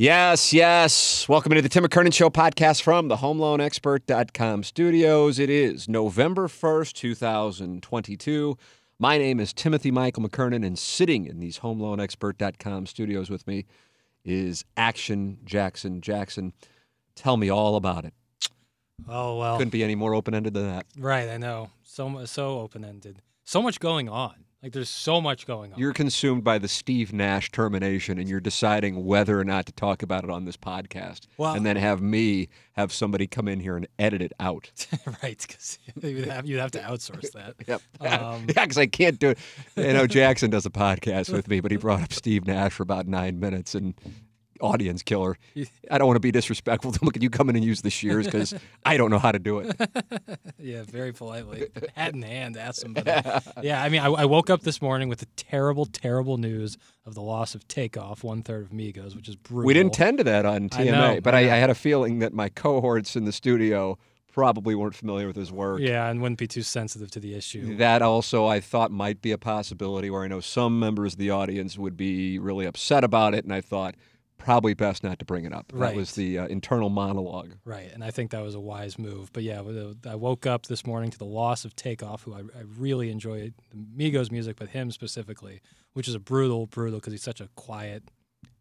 Yes, yes. Welcome to the Tim McKernan Show podcast from the HomeLoanExpert.com studios. It is November 1st, 2022. My name is Timothy Michael McKernan, and sitting in these HomeLoanExpert.com studios with me is Action Jackson. Jackson, tell me all about it. Oh well, Couldn't be any more open ended than that. right. I know. So so open ended. So much going on. Like there's so much going on. You're consumed by the Steve Nash termination, and you're deciding whether or not to talk about it on this podcast, Well- and then have me have somebody come in here and edit it out. right, because you'd have you'd have to outsource that. Yep. Um, yeah, because I can't do it. You know, Jackson does a podcast with me, but he brought up Steve Nash for about nine minutes and audience killer. I don't want to be disrespectful to him. Can you come in and use the shears? Because I don't know how to do it. Yeah, very politely, hat in hand, ask somebody. yeah, I mean, I, I woke up this morning with the terrible, terrible news of the loss of Takeoff, one third of Migos, which is brutal. We didn't tend to that on I TMA, know, but I I. I had a feeling that my cohorts in the studio probably weren't familiar with his work. Yeah, and wouldn't be too sensitive to the issue. That also I thought might be a possibility where I know some members of the audience would be really upset about it, and I thought probably best not to bring it up. That was the uh, internal monologue. Right, and I think that was a wise move. But yeah, I woke up this morning to the loss of Takeoff, who I, I really enjoy the Migos music, but him specifically, which is a brutal, brutal because he's such a quiet,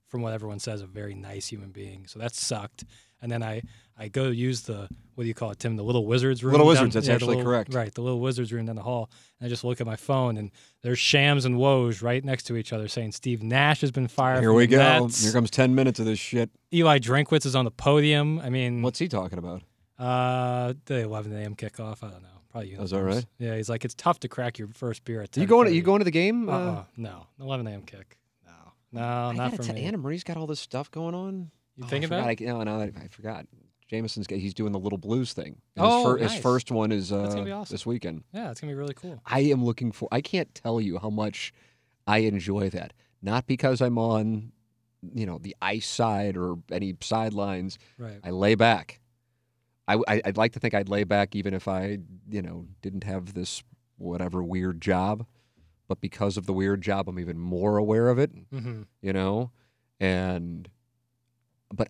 from what everyone says, a very nice human being. So that sucked. And then I, I go use the what do you call it, Tim? The little wizards room. Little down- Wizards, that's the actually little- correct. Right, the little wizards room down the hall. And I just look at my phone, and there's Shams and Woj right next to each other, saying Steve Nash has been fired. Here from we the go. Nets. Here comes 10 minutes of this shit. Eli Drinkwitz is on the podium. I mean, What's he talking about? uh, the 11 a.m. kickoff. I don't know. Probably. Is that right? Yeah, he's like, it's tough to crack your first beer at. 10 You going? 10:30. You going to the game? Uh, Uh-uh. No, 11 a.m. kick. No, no, I not gotta for tell- me. Anna Marie's got all this stuff going on. You Oh, think I about? forgot. I, no, no, I forgot. Jameson's he's doing the little blues thing. And Oh, his, fir- his first one is uh, That's gonna be awesome. this weekend. Yeah, it's gonna be really cool. I am looking for. I can't tell you how much I enjoy that. Not because I'm on, you know, the ice side or any sidelines. Right. I lay back. I, I I'd like to think I'd lay back even if I, you know, didn't have this whatever weird job. But because of the weird job, I'm even more aware of it. Mm-hmm. You know, and but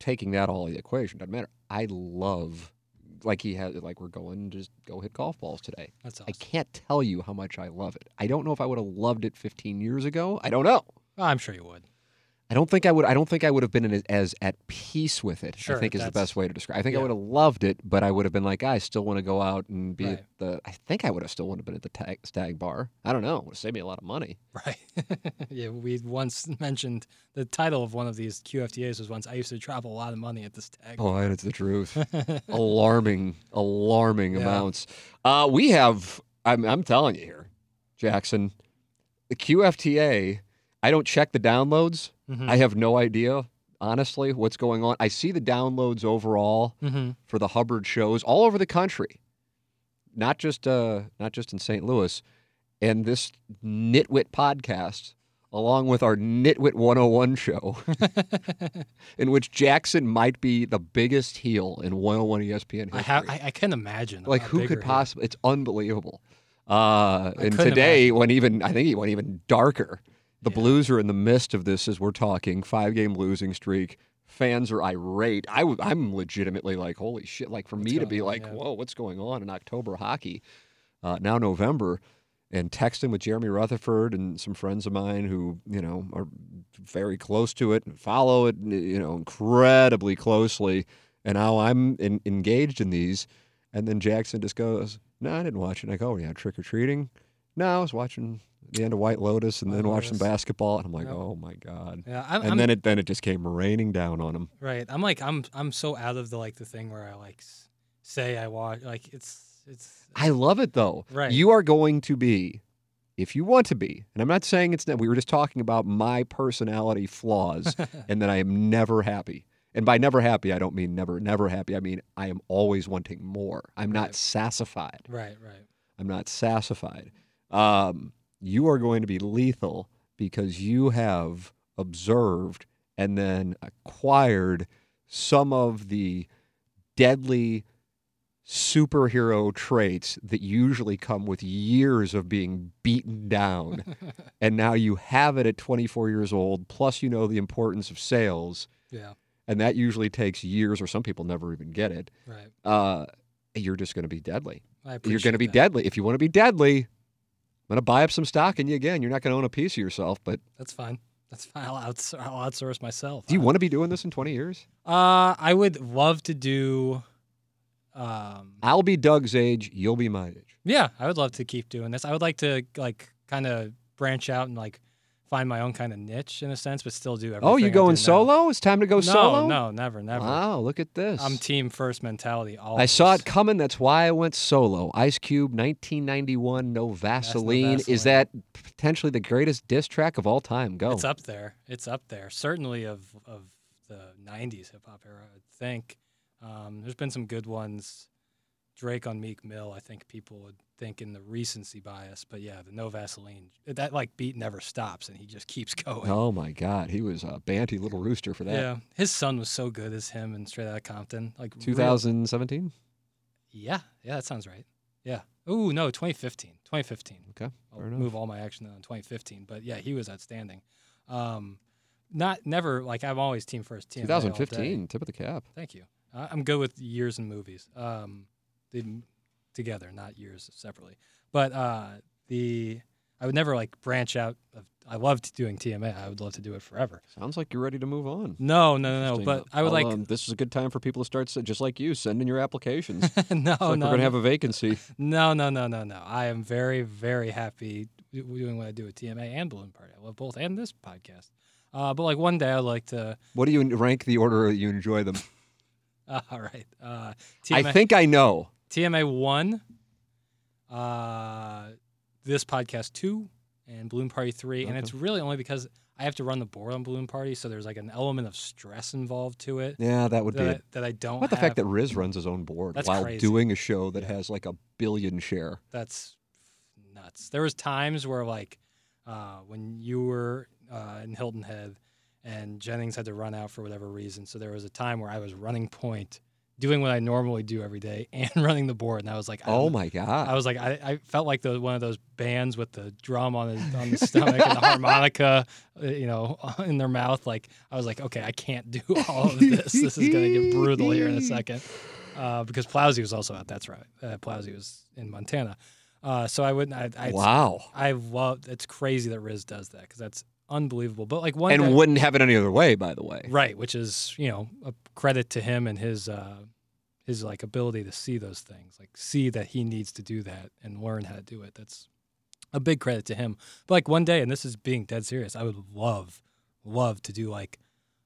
taking that all out of the equation doesn't matter. I love. Like he had like we're going, just go hit golf balls today. That's I can't tell you how much I love it. I don't know if I would have loved it 15 years ago. I don't know. I'm sure you would. I don't think I would. I don't think I would have been as, as at peace with it. Sure, I think is the best way to describe. I think I would have loved it, but I would have been like, I still want to go out and be Right. at the. I think I would have still want to been at the tag, stag bar. I don't know. It would save me a lot of money. Right. yeah, we once mentioned the title of one of these QFTAs was once I used to travel a lot of money at this stag. Oh, and it's the truth. alarming, alarming Yeah. amounts. Uh, we have. I'm, I'm telling you here, Jackson. The QFTA. I don't check the downloads. Mhm. I have no idea, honestly, what's going on. I see the downloads overall Mhm. for the Hubbard shows all over the country, not just uh, not just in St. Louis. And this Nitwit podcast, along with our Nitwit 101 show, in which Jackson might be the biggest heel in 101 ESPN history. I have. I, I can imagine. like who could possibly? It's unbelievable. Uh, and today went even. I think he went even darker. The Blues are in the midst of this as we're talking. Five game losing streak. Fans are irate. I w- I'm legitimately like, holy shit! Like for me to be on? like, Yeah. whoa, what's going on in October hockey? Uh, now November, and texting with Jeremy Rutherford and some friends of mine who you know are very close to it and follow it, you know, incredibly closely. And now I'm in, engaged in these, and then Jackson just goes, "No, I didn't watch it." And I go, "Oh yeah, trick or treating." No, I was watching the end of White Lotus and White then watched some basketball. And I'm like. "Oh my god!" Yeah, I'm, And I'm, then it then it just came raining down on him. right. I'm like I'm I'm so out of the like the thing where I like say I watch like it's it's I love it though. Right. You are going to be if you want to be, and I'm not saying it's not, we were just talking about my personality flaws and that I am never happy. And by never happy, I don't mean never, never happy. I mean, I am always wanting more. I'm not Right. sassified. Right, right. I'm not sassified. Um, you are going to be lethal because you have observed and then acquired some of the deadly superhero traits that usually come with years of being beaten down. and now you have it at 24 years old, plus you know the importance of sales. Yeah, And that usually takes years, or some people never even get it. right. Uh, you're just going to be deadly I you're going to be that. deadly. If you want to be deadly, I'm going to buy up some stock in you again. You're not going to own a piece of yourself, but That's fine. That's fine. I'll, outs- I'll outsource myself. do you want to be doing this in 20 years? Uh, I would love to do. Um, I'll be Doug's age. You'll be my age. yeah, I would love to keep doing this. I would like to like kind of branch out and like find my own kind of niche in a sense, but still do everything. Oh, you going now. solo? It's time to go no, solo? No, never, never. Wow, look at this. I'm team first mentality. I saw it coming. That's why I went solo. Ice Cube, 1991, No Vaseline. Is Vaseline. that potentially the greatest diss track of all time? Go. It's up there. It's up there. Certainly of of the '90s hip hop era. I think. Um, there's been some good ones. Drake on Meek Mill. I think people would think in the recency bias, but yeah, the No Vaseline. That like beat never stops, and he just keeps going. Oh my God, he was a banty little rooster for that. Yeah, his son was so good as him and Straight Outta Compton. Like real- 2017. yeah, yeah, that sounds right. Yeah. Ooh, no, 2015. 2015. Okay, I'll enough. move all my action on 2015. But yeah, he was outstanding. Um, not never like I'm always team first. Day. 2015, tip of the cap. Thank you. Uh, I'm good with years and movies. Um, m- together, not years separately. But uh, the I would never like branch out. Of, I loved doing TMA. I would love to do it forever. Sounds like you're ready to move on. No, no, no, no. But I would I'll, like um, this is a good time for people to start, just like you, sending your applications. It's no, like no, we're gonna no. have a vacancy. No, no, no, no, no. I am very, very happy doing what I do with TMA and Balloon Party. I love both and this podcast. Uh, but like one day I'd like to. What do you rank the order that you enjoy them? All right. Uh, I think I know. TMA one, uh, this podcast two, and Balloon Party three. And it's really only because I have to run the board on Balloon Party, so there's like an element of stress involved to it Yeah, that would be. that, I, It. that I don't. What about the fact that Riz runs his own board That's while crazy. doing a show that Yeah. has like a billion share? that's nuts. There was times where like uh, when you were uh, in Hilton Head and Jennings had to run out for whatever reason. So there was a time where I was running point, doing what I normally do every day, and running the board. And I was like, I Oh my god! I was like, I, I felt like the one of those bands with the drum on the on the stomach and the harmonica, uh, you know, in their mouth. Like I was like, okay, I can't do all of this. This is gonna get brutal here in a second. Uh, because Plowsy was also out. That's right. Uh, Plowsy was in Montana. Uh, so I wouldn't. I, I, wow. I love. It's crazy that Riz does that because that's unbelievable. But like one And wouldn't have it any other way, by the way. right, which is you know a credit to him and his uh, his like ability to see those things, like see that he needs to do that and learn how to do it. That's a big credit to him. But like one day, and this is being dead serious, I would love, love to do like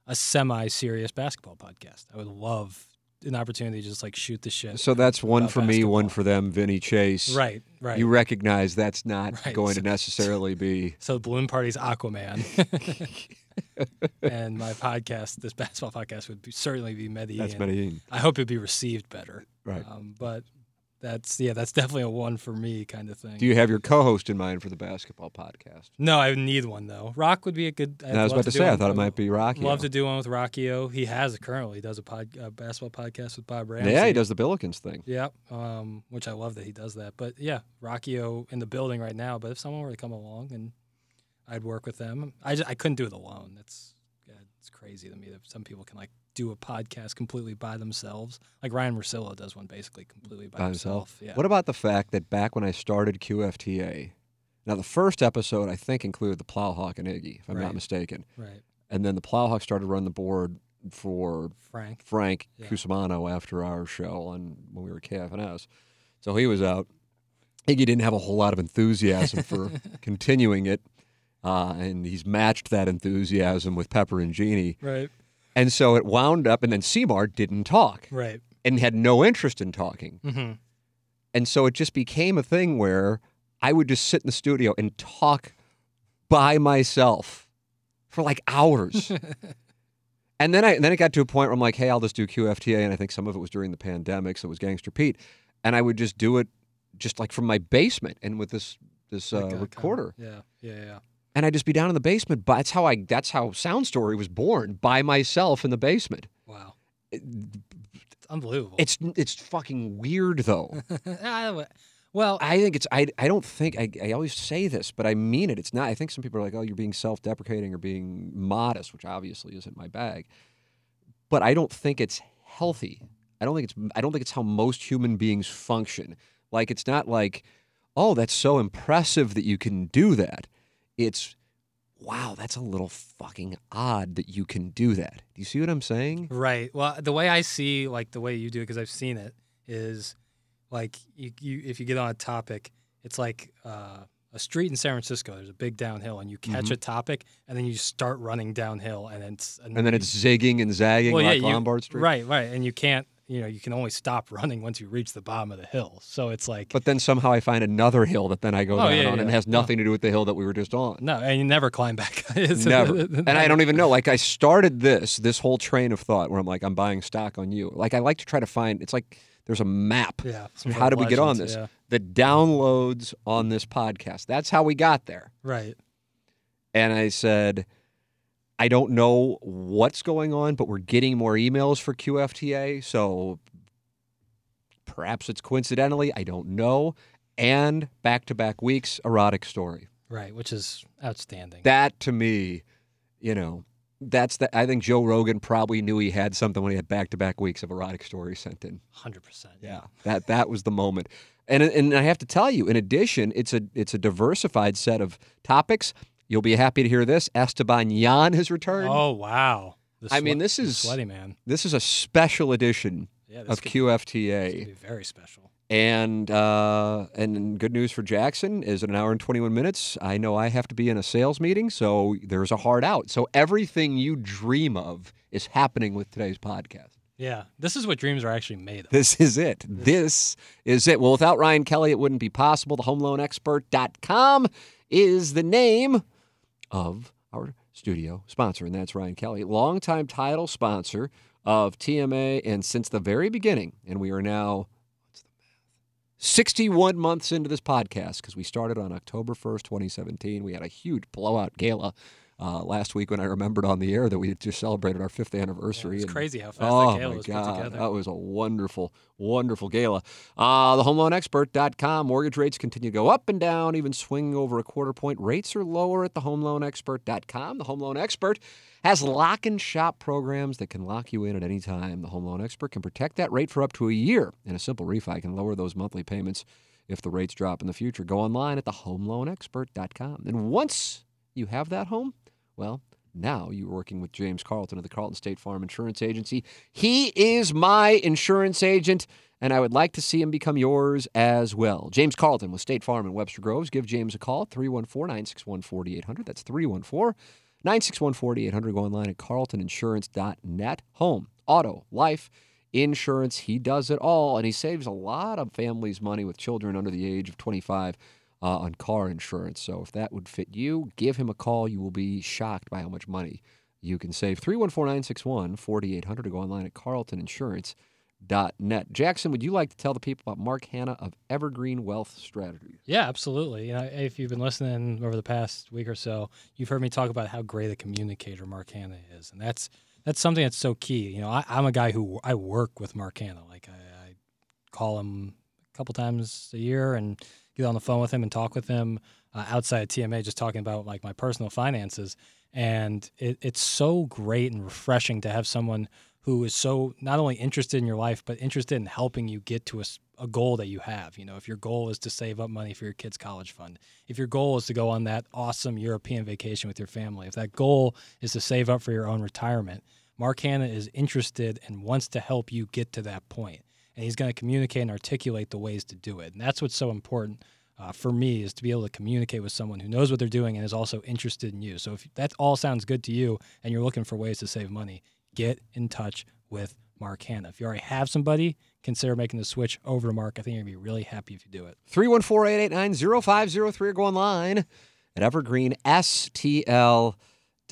a semi-serious basketball podcast. I would love an opportunity to just like shoot the shit. So that's one for me, one for them. Vinny Chase. right, right. You recognize that's not Right. going to necessarily be. So Balloon Party's Aquaman, and my podcast, this basketball podcast, would be, certainly be Medellin. That's Medellin. I hope it'd be received better. Right. Um, but that's yeah, that's definitely a one for me kind of thing. Do you have your co-host in mind for the basketball podcast? no, I need one though. Rock would be a good. I was about to do say, I thought it might be Rocky. Love to do one with Rockio. He has currently does a pod, a basketball podcast with Bob Ramsey. Yeah, he does the Billikens thing. Yeah, um, which I love that he does that. But yeah, Rockio in the building right now. But if someone were to come along and I'd work with them, I just, I couldn't do it alone. That's yeah, it's crazy to me that some people can like do a podcast completely by themselves. Like Ryan Marcillo does one basically completely by, By himself. Yeah. What about the fact that back when I started QFTA, now the first episode I think included the Plowhawk and Iggy, if I'm not mistaken, right, and then the Plowhawk started running the board for Frank? Frank Yeah. Cusimano after our show on when we were KFNS. So he was out. Iggy didn't have a whole lot of enthusiasm for continuing it, uh, and he's matched that enthusiasm with Pepper and Jeannie. Right, And so it wound up, and then Seymour didn't talk right. and had no interest in talking. Mm-hmm. And so it just became a thing where I would just sit in the studio and talk by myself for like hours. and then I and then it got to a point where I'm like, hey, I'll just do QFTA, and I think some of it was during the pandemic, so it was Gangster Pete, and I would just do it just like from my basement and with this this uh, Like, uh, recorder, Yeah, yeah, yeah. And I'd just be down in the basement. But that's how I that's how Sound Story was born by myself in the basement. Wow, it's unbelievable. It's it's fucking weird though. Well, I think it's I I don't think I I always say this, but I mean it. It's not. I think some people are like, oh, you're being self-deprecating or being modest, which obviously isn't my bag. But I don't think it's healthy. I don't think it's I don't think it's how most human beings function. Like it's not like, oh, that's so impressive that you can do that. It's wow, that's a little fucking odd that you can do that. Do you see what I'm saying? Right. Well, the way I see like the way you do it because I've seen it is like you, you if you get on a topic, it's like uh, a street in San Francisco. There's a big downhill, and you catch a topic, and then you start running downhill, and then it's, Mm-hmm. And then it's zigging and zagging well, like yeah, you- Lombard Street. Right, right, and you can't. You know, you can only stop running once you reach the bottom of the hill. So it's like But then somehow I find another hill that then I go Oh, down yeah, on and yeah. has nothing to do with the hill that we were just on. no, and you never climb back. Never. And I don't even know. Like I started this, this whole train of thought where I'm like, I'm buying stock on you. Like I like to try to find it's like there's a map. Yeah. How did we get on this? Yeah. The downloads on this podcast. That's how we got there. Right. And I said, I don't know what's going on, but we're getting more emails for QFTA. So perhaps it's coincidentally, I don't know. And back to back weeks, erotic story. Right. Which is outstanding. That to me, you know, that's the. I think Joe Rogan probably knew he had something when he had back to back weeks of erotic stories sent in. Hundred percent. Yeah, that that was the moment. And and I have to tell you, in addition, it's a it's a diversified set of topics. You'll be happy to hear this. Esteban Yan has returned. Oh wow. The I mean, this is- sweaty man. This is a special edition Yeah. Of could, QFTA. very special. And uh, and good news for Jackson is in an hour and 21 minutes. I know I have to be in a sales meeting, so there's a hard out. So everything you dream of is happening with today's podcast. Yeah. This is what dreams are actually made of. This is it. This is it. Well, without Ryan Kelly, it wouldn't be possible. The homeloanexpert.com is the name of our studio sponsor, and that's Ryan Kelly, longtime title sponsor of TMA, and since the very beginning, and we are now what's the math? 61 months into this podcast because we started on October 1st, 2017. We had a huge blowout gala uh, last week when I remembered on the air that we had just celebrated our fifth Yeah, anniversary. it's and- crazy how fast oh that gala was God, put together. that was a wonderful, wonderful gala. Uh, thehomeloanexpert.com. Mortgage rates continue to go up and down, even swing over a quarter point. Rates are lower at the thehomeloanexpert.com. The Home Loan Expert has lock and shop programs that can lock you in at any time. The Home Loan Expert can protect that rate for up to a year, and a simple refi can lower those monthly payments if the rates drop in the future. Go online at thehomeloanexpert.com. And once you have that home, well, now you're working with James Carlton of the Carlton State Farm Insurance Agency. He is my insurance agent, and I would like to see him become yours as well. James Carlton with State Farm in Webster Groves. Give James a call, 314 961 4800. That's 314 961 4800. Go online at carltoninsurance.net. Home, auto, life, insurance. He does it all, and he saves a lot of families money with children under the age of 25 uh, on car insurance. So if that would fit you, give him a call. You will be shocked by how much money you can save. 314 961 4800 or go online at carltoninsurance.net. Jackson, would you like to tell the people about Mark Hanna of Evergreen Wealth Strategies? Yeah, absolutely. You know, if you've been listening over the past week or so, you've heard me talk about how great a communicator Mark Hanna is, and that's that's something that's so key. You know, I, I'm a guy who I work with Mark Hanna. Like I, I call him a couple times a year and get on the phone with him and talk with him uh, outside of TMA, just talking about like my personal finances. And it, it's so great and refreshing to have someone who is so not only interested in your life, but interested in helping you get to a goal that you have. You know, if your goal is to save up money for your kid's college fund, if your goal is to go on that awesome European vacation with your family, if that goal is to save up for your own retirement, Mark Hanna is interested and wants to help you get to that point. And he's going to communicate and articulate the ways to do it. And that's what's so important uh, for me is to be able to communicate with someone who knows what they're doing and is also interested in you. So if that all sounds good to you and you're looking for ways to save money, get in touch with Mark Hanna. If you already have somebody, consider making the switch over to Mark. I think you're going to be really happy if you do it. 314 889 0503 or go online at evergreenstl.com.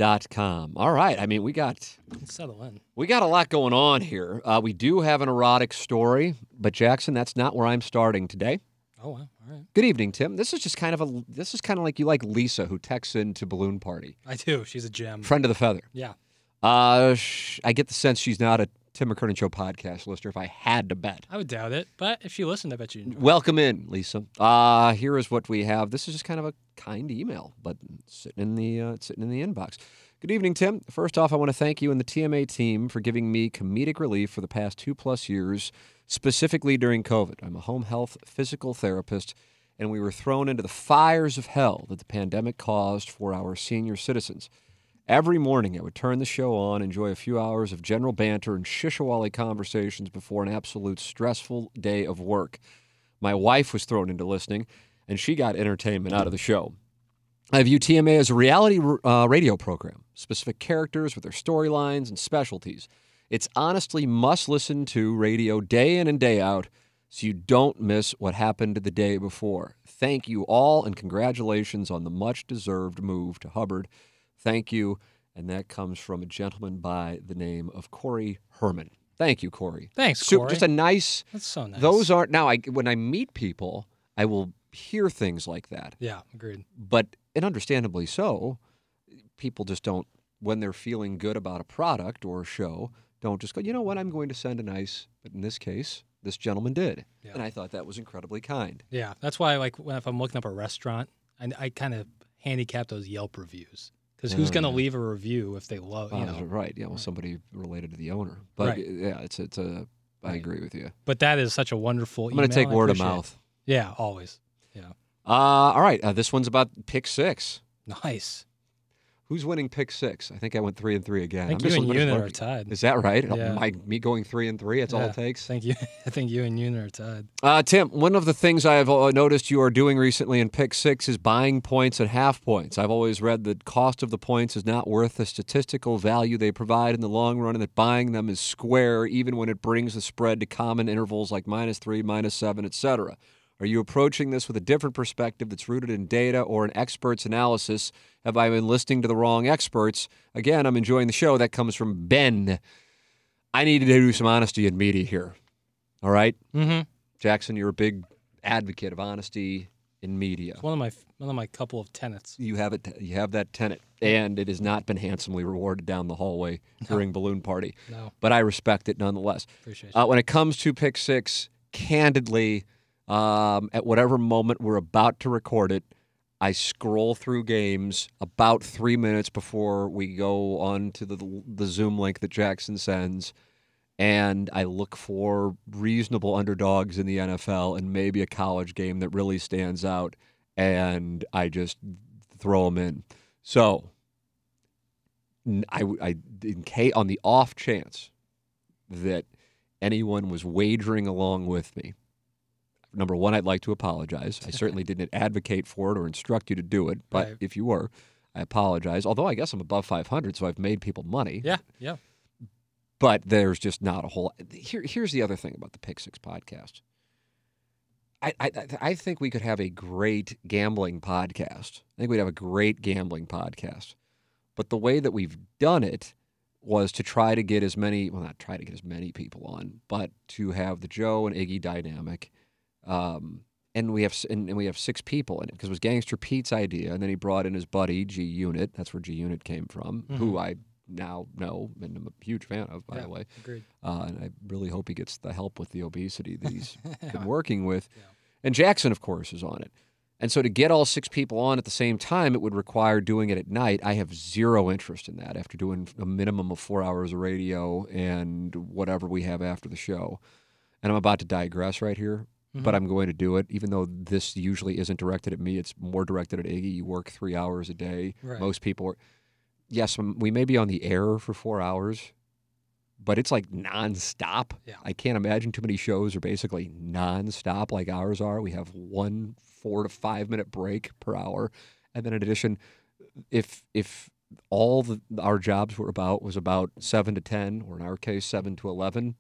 All right. I mean, we got Let's settle in. we got a lot going on here. Uh, we do have an erotic story, but Jackson, that's not where I'm starting today. Oh, wow. All right. Good evening, Tim. This is just kind of a this is kind of like you like Lisa who texts into balloon party, I do. She's a gem. friend of the feather. Yeah. Uh, sh- I get the sense she's not a Tim McKernan Show podcast listener. If I had to bet, I would doubt it. But if she listened, I bet you. welcome in, Lisa. Uh, here is what we have. This is just kind of a kind email, but sitting in the uh, sitting in the inbox. Good evening, Tim. First off, I want to thank you and the TMA team for giving me comedic relief for the past two plus years, specifically during COVID. I'm a home health physical therapist, and we were thrown into the fires of hell that the pandemic caused for our senior citizens. Every morning, I would turn the show on, enjoy a few hours of general banter and shishawali conversations before an absolute stressful day of work. My wife was thrown into listening, and she got entertainment out of the show. I view TMA as a reality uh, radio program, specific characters with their storylines and specialties. It's honestly must listen to radio day in and day out so you don't miss what happened the day before. Thank you all, and congratulations on the much deserved move to Hubbard. Thank you. And that comes from a gentleman by the name of Corey Herman. Thank you, Corey. Thanks, Corey. Just a nice. That's so nice. Those aren't now. I when I meet people, I will hear things like that, Yeah, agreed. but and understandably so. People just don't when they're feeling good about a product or a show. Don't just go. You know what? I'm going to send a nice. But in this case, this gentleman did, Yeah. and I thought that was incredibly kind. Yeah, that's why like when if I'm looking up a restaurant, I, I kind of handicap those Yelp reviews because who's Oh, going to leave a review if they love you know? right? Yeah, well, somebody related to the owner, but Right. yeah, it's it's a. I Right. agree with you. But that is such a wonderful. I'm going to take word of appreciate it. mouth. Yeah, always. Yeah, Uh, all right. Uh, this one's about pick six. nice. Who's winning pick six? I think I went three and three again. I think I'm just you and Unit are tied. Is that right? Yeah. My, me going three and three. That's all it takes. Thank you. I think you and Unit are tied. Uh, Tim, one of the things I have uh, noticed you are doing recently in pick six is buying points at half points. I've always read that cost of the points is not worth the statistical value they provide in the long run, and that buying them is square even when it brings the spread to common intervals like minus three, minus seven, etc. Are you approaching this with a different perspective that's rooted in data or an expert's analysis? Have I been listening to the wrong experts? Again, I'm enjoying the show. That comes from Ben. I need to do some honesty in media here. All right? Mm-hmm. Jackson, you're a big advocate of honesty in media. It's one of my one of my couple of tenets. You have it. You have that tenet, and it has not been handsomely rewarded down the hallway during balloon party. No, But I respect it nonetheless. appreciate Uh, when it comes to pick six, candidly, um, at whatever moment we're about to record it, I scroll through games about three minutes before we go on to the the Zoom link that Jackson sends, and I look for reasonable underdogs in the NFL and maybe a college game that really stands out, and I just throw them in. So, I in case, on the off chance that anyone was wagering along with me, number one, I'd like to apologize. I certainly didn't advocate for it or instruct you to do it, but Right. if you were, I apologize. Although I guess I'm above 500, so I've made people money. Yeah, yeah. But there's just not a whole. Here, here's the other thing about the Pick Six podcast. I, I, I- I think we could have a great gambling podcast. I think we'd have a great gambling podcast. But the way that we've done it was to try to get as many, well, not try to get as many people on, but to have the Joe and Iggy dynamic. Um, and we have and, and we have six people in it because it was Gangster Pete's idea, and then he brought in his buddy G Unit. That's where G Unit came from, who I now know and I'm a huge fan of, by yeah, the way. Agreed. Uh, and I really hope he gets the help with the obesity that he's been working with. Yeah. And Jackson, of course, is on it. And so to get all six people on at the same time, it would require doing it at night. I have zero interest in that after doing a minimum of four hours of radio and whatever we have after the show. And I'm about to digress right here, Mm-hmm. but I'm going to do it, even though this usually isn't directed at me. It's more directed at Iggy. You work three hours a day. Right. Most people are. Yes, we may be on the air for four hours, but it's like nonstop. Yeah. I can't imagine too many shows are basically nonstop like ours are. We have one four to five minute break per hour, and then in addition, if if all the, our jobs were about was about seven to ten, or in our case, seven to eleven,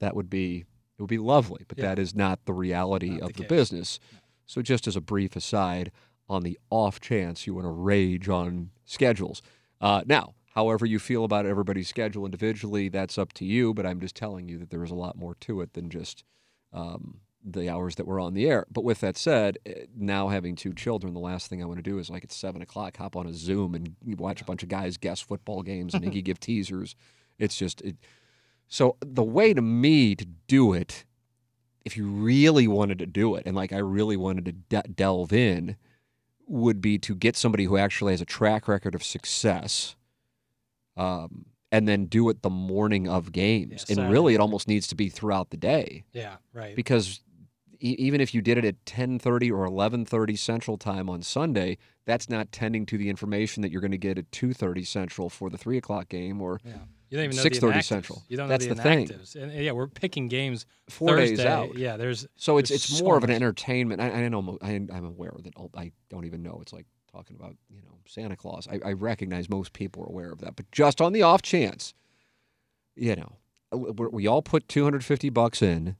that would be it would be lovely. But Yeah. that is not the reality Not of the the business. So, just as a brief aside, on the off chance you want to rage on schedules, uh, now, however you feel about everybody's schedule individually, that's up to you. But I'm just telling you that there is a lot more to it than just um, the hours that we're on the air. But with that said, eh, now having two children, the last thing I want to do is like at seven o'clock hop on a Zoom and watch a bunch of guys guess football games and give teasers. It's just it. So the way to me to do it, if you really wanted to do it, and like I really wanted to de- delve in, would be to get somebody who actually has a track record of success. Um, and then do it the morning of games. and really, it almost needs to be throughout the day Yeah, right. because e- even if you did it at 10:30 or 11:30 Central Time on Sunday, that's not tending to the information that you're going to get at 2:30 Central for the three o'clock game or yeah. You don't even know 6:30 the. Central. You don't That's know the the, thing. inactives. And, and yeah, we're picking games four Thursday. days out. Yeah, there's So it's There's it's so more of an entertainment. I, I know I, I'm aware that I don't even know. It's like talking about you know Santa Claus. I, I recognize most people are aware of that, but just on the off chance, you know, we we all put 250 bucks in.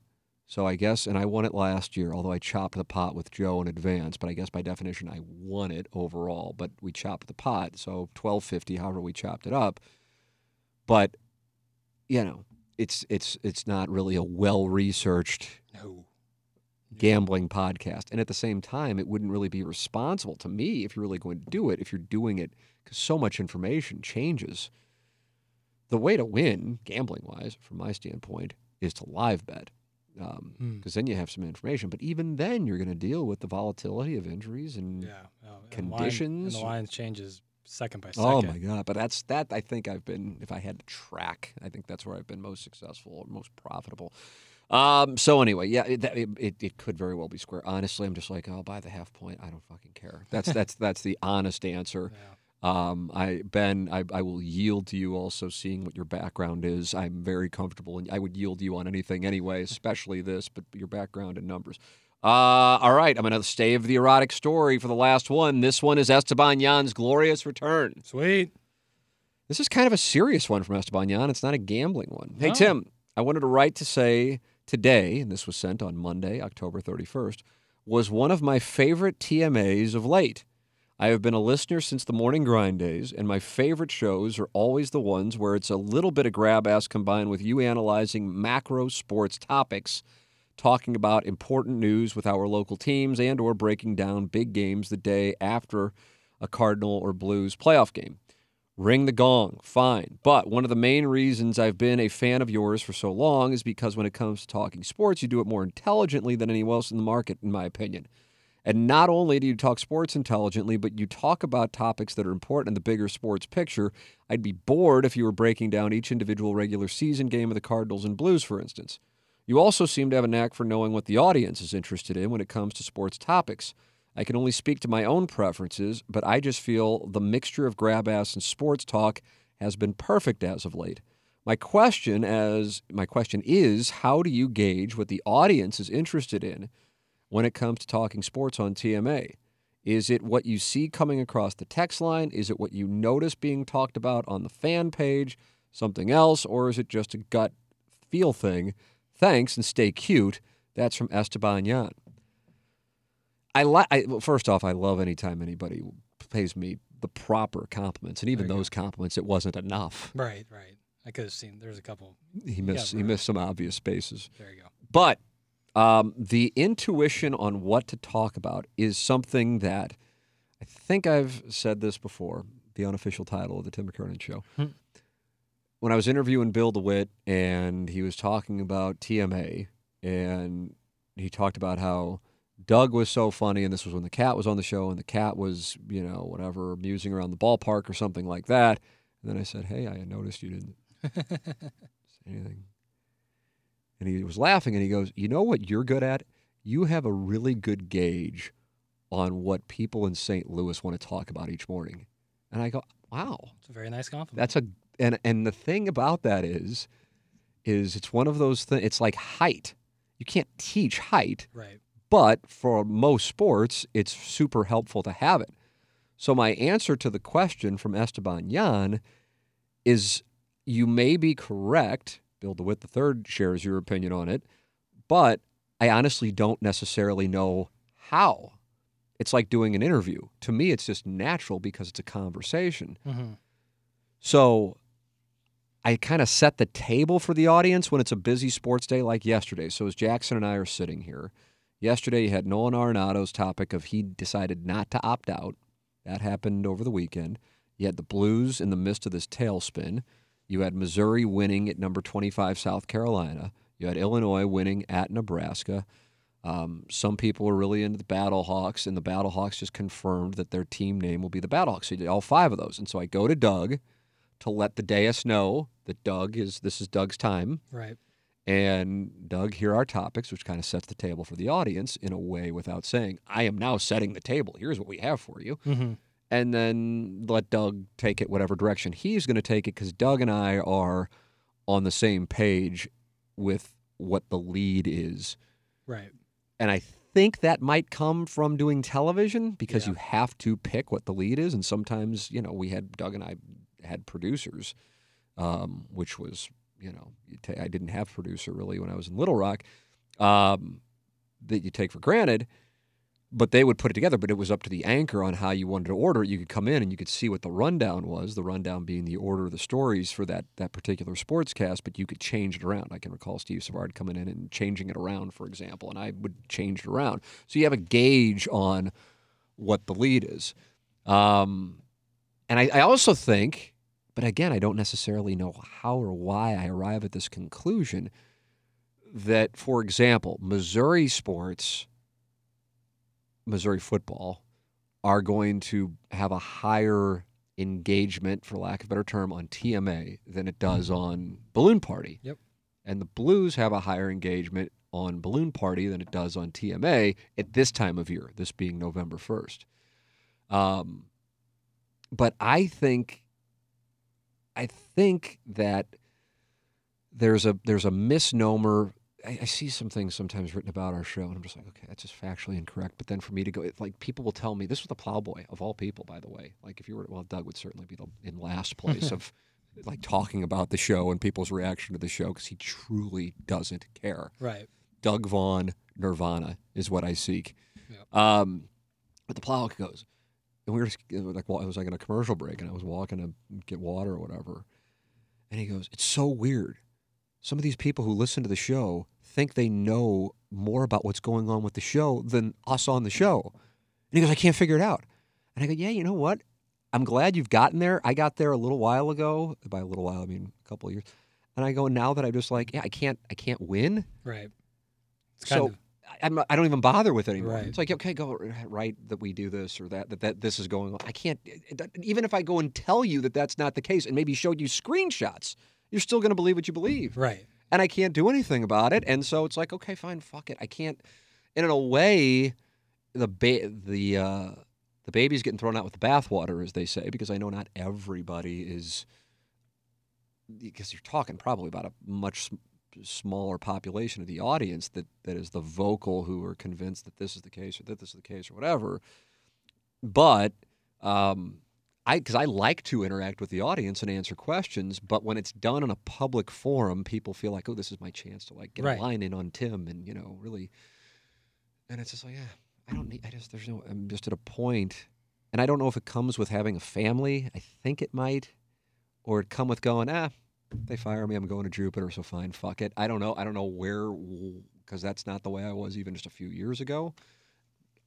So I guess, and I won it last year, although I chopped the pot with Joe in advance. But I guess by definition, I won it overall. But we chopped the pot, so 1250, however we chopped it up. But you know, it's it's it's not really a well researched no. gambling podcast. And at the same time, it wouldn't really be responsible to me if you're really going to do it, if you're doing it because so much information changes. The way to win, gambling wise, from my standpoint, is to live bet. Because Hmm. then you have some information. But even then, you're going to deal with the volatility of injuries and. Yeah. Oh, and the line- Conditions- and the lines changes second by second. Oh my god! But that's that. I think I've been. If I had to track, I think that's where I've been most successful or most profitable. Um, so anyway, yeah, it, that- it, it, could very well be square. Honestly, I'm just like, oh, buy the half point, I don't fucking care. That's that's that's the honest answer. Yeah. Um, I Ben, I, I will yield to you also seeing what your background is. I'm very comfortable, and I would yield to you on anything anyway, especially this. But your background and numbers. Uh, all right, I'm going to stave the erotic story for the last one. This one is Esteban Yan's glorious return. Sweet. This is kind of a serious one from Esteban Jan. It's not a gambling one. Hey, No. Tim, I wanted to write to say today, and this was sent on Monday, October 31st, was one of my favorite TMAs of late. I have been a listener since the morning grind days, and my favorite shows are always the ones where it's a little bit of grab ass combined with you analyzing macro sports topics, talking about important news with our local teams and or breaking down big games the day after a Cardinal or Blues playoff game. Ring the gong, fine. But one of the main reasons I've been a fan of yours for so long is because when it comes to talking sports, you do it more intelligently than anyone else in the market, in my opinion. And not only do you talk sports intelligently, but you talk about topics that are important in the bigger sports picture. I'd be bored if you were breaking down each individual regular season game of the Cardinals and Blues, for instance. You also seem to have a knack for knowing what the audience is interested in when it comes to sports topics. I can only speak to my own preferences, but I just feel the mixture of grab ass and sports talk has been perfect as of late. My question as my question is how do you gauge what the audience is interested in when it comes to talking sports on TMA? Is it what you see coming across the text line? Is it what you notice being talked about on the fan page? Something else? Or is it just a gut feel thing? Thanks and stay cute. That's from Esteban Yan. I like. Well, first off, I love anytime anybody pays me the proper compliments, and even those compliments, it wasn't enough. Right, right. I could have seen. There's a couple. He missed. he right. missed some obvious spaces. There you go. But um, the intuition on what to talk about is something that I think I've said this before. The unofficial title of the Tim McKernan Show. When I was interviewing Bill DeWitt, and he was talking about TMA, and he talked about how Doug was so funny, and this was when the cat was on the show, and the cat was, you know, whatever, musing around the ballpark or something like that. And then I said, "Hey, I noticed you didn't say anything." And he was laughing, and he goes, "You know what you're good at? You have a really good gauge on what people in St. Louis want to talk about each morning." And I go, "Wow, It's a very nice compliment. that's a and and the thing about that is, is it's one of those things. It's like height. You can't teach height, right. but for most sports, it's super helpful to have it. So my answer to the question from Esteban Yan is you may be correct. Bill DeWitt the third shares your opinion on it, but I honestly don't necessarily know how. It's like doing an interview. To me, it's just natural because it's a conversation. Mm-hmm. So I kind of set the table for the audience when it's a busy sports day like yesterday. So as Jackson and I are sitting here, yesterday you had Nolan Arenado's topic of he decided not to opt out. That happened over the weekend. You had the Blues in the midst of this tailspin. You had Missouri winning at number 25 South Carolina. You had Illinois winning at Nebraska. Um, some people are really into the Battlehawks, and the Battlehawks just confirmed that their team name will be the Battlehawks. So you did all five of those. And so I go to Doug to let the dais know that Doug is this is Doug's time. Right. And Doug, here are topics, which kind of sets the table for the audience in a way without saying, I am now setting the table. Here's what we have for you. Mm-hmm. And then let Doug take it whatever direction he's going to take it because Doug and I are on the same page with what the lead is. Right. And I think that might come from doing television because Yeah. you have to pick what the lead is. And sometimes, you know, we had Doug and I had producers, um, which was, you know, I didn't have producer really when I was in Little Rock um, that you take for granted. But they would put it together, but it was up to the anchor on how you wanted to order it. You could come in and you could see what the rundown was, the rundown being the order of the stories for that that particular sportscast, but you could change it around. I can recall Steve Savard coming in and changing it around, for example, and I would change it around. So you have a gauge on what the lead is. Um, and I, I also think, but again, I don't necessarily know how or why I arrive at this conclusion that, for example, Missouri sports, Missouri football, are going to have a higher engagement, for lack of a better term, on TMA than it does on Balloon Party. Yep. And the Blues have a higher engagement on Balloon Party than it does on TMA at this time of year, this being November 1st. Um, but I think I think that there's a there's a misnomer. I, I see some things sometimes written about our show, and I'm just like, okay, that's just factually incorrect. But then for me to go, it's like people will tell me this was the Plowboy of all people, by the way. Like if you were, well, Doug would certainly be the, in last place of like talking about the show and people's reaction to the show because he truly doesn't care. Right. Doug Vaughn Nirvana is what I seek. Yep. Um, but the plow goes, and we were just, like well, it was like in a commercial break, and I was walking to get water or whatever, and he goes, "It's so weird. Some of these people who listen to the show think they know more about what's going on with the show than us on the show." And he goes, "I can't figure it out." And I go, "Yeah, you know what? I'm glad you've gotten there. I got there a little while ago. By a little while, I mean a couple of years." And I go, now that I'm just like, yeah, I can't, I can't win. Right. It's kind So of I- I'm not, I don't even bother with it anymore. Right. It's like okay, go right that we do this or that that, that this is going on. I can't it- it- even if I go and tell you that that's not the case and maybe showed you screenshots, you're still going to believe what you believe, right. and I can't do anything about it. And so it's like okay, fine, fuck it. I can't. And in a way, the ba- the uh, the baby's getting thrown out with the bathwater, as they say, because I know not everybody is. Because you're talking probably about a much smaller population of the audience that, that is the vocal who are convinced that this is the case or that this is the case or whatever. But um, I because I like to interact with the audience and answer questions, but when it's done in a public forum, people feel like, oh, this is my chance to like get Right. a line in on Tim and you know really. And it's just like, yeah, I don't need. I just there's no. I'm just at a point, and I don't know if it comes with having a family. I think it might, or it come with going, ah, they fire me. I'm going to Jupiter, so fine, fuck it. I don't know. I don't know where, because that's not the way I was even just a few years ago.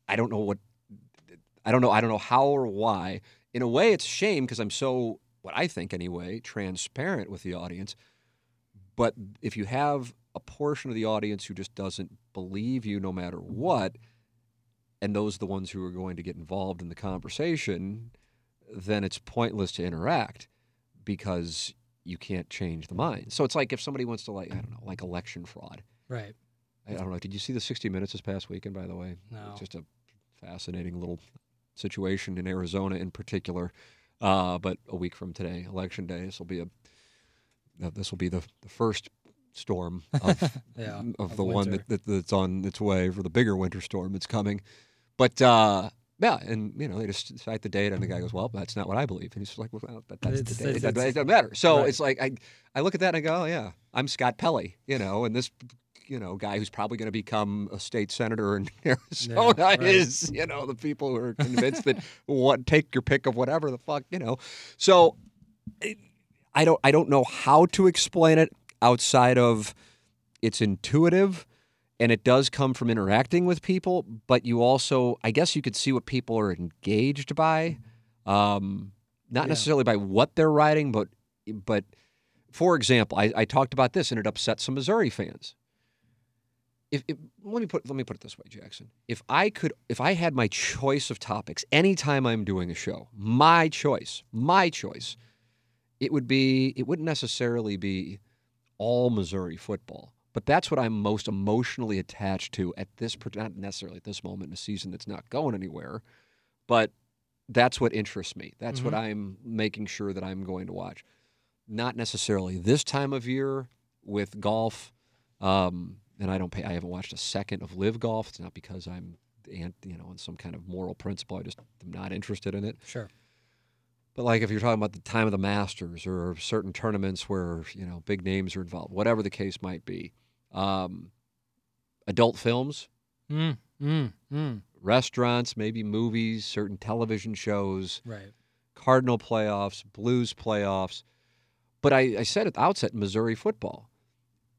I don't know what. I don't know. I don't know how or why. In a way, it's a shame because I'm so, what I think anyway, transparent with the audience. But if you have a portion of the audience who just doesn't believe you no matter what, and those are the ones who are going to get involved in the conversation, then it's pointless to interact because you can't change the mind. So it's like if somebody wants to like I don't know, like election fraud. Right. I, I don't know. Did you see the 60 Minutes this past weekend? By the way, No. it's just a fascinating little situation in Arizona in particular. Uh, but a week from today, election day, this will be a uh, this will be the, the first storm of Yeah. of of the one that, that that's on its way for the bigger winter storm that's coming. But uh, Yeah, and you know they just cite the data, and the guy goes, "Well, that's not what I believe," and he's like, "Well, that, that's It's- the data. it's- It doesn't- it's- it doesn't matter." So right. it's like I, I look at that and I go, oh, "Yeah, I'm Scott Pelley," you know, and this, you know, guy who's probably going to become a state senator in Arizona right. is, you know, the people who are convinced that what take your pick of whatever the fuck, you know. So it, I don't, I don't know how to explain it outside of it's intuitive and it does come from interacting with people but you also i guess you could see what people are engaged by um, not Yeah. necessarily by what they're writing but but for example I, I talked about this and it upset some missouri fans if, if let me put let me put it this way jackson if i could if i had my choice of topics anytime i'm doing a show my choice my choice it would be it wouldn't necessarily be all Missouri football. But that's what I'm most emotionally attached to at this, not necessarily at this moment in a season that's not going anywhere, but that's what interests me. That's what I'm making sure that I'm going to watch. Not necessarily this time of year with golf, um, and I don't pay. I haven't watched a second of live golf. It's not because I'm, you know, on some kind of moral principle. I just am not interested in it. Sure. But like if you're talking about the time of the Masters or certain tournaments where you know big names are involved, whatever the case might be, um, adult films, Mm, mm, mm. restaurants, maybe movies, certain television shows, Right. Cardinal playoffs, Blues playoffs. But I, I said at the outset, Missouri football.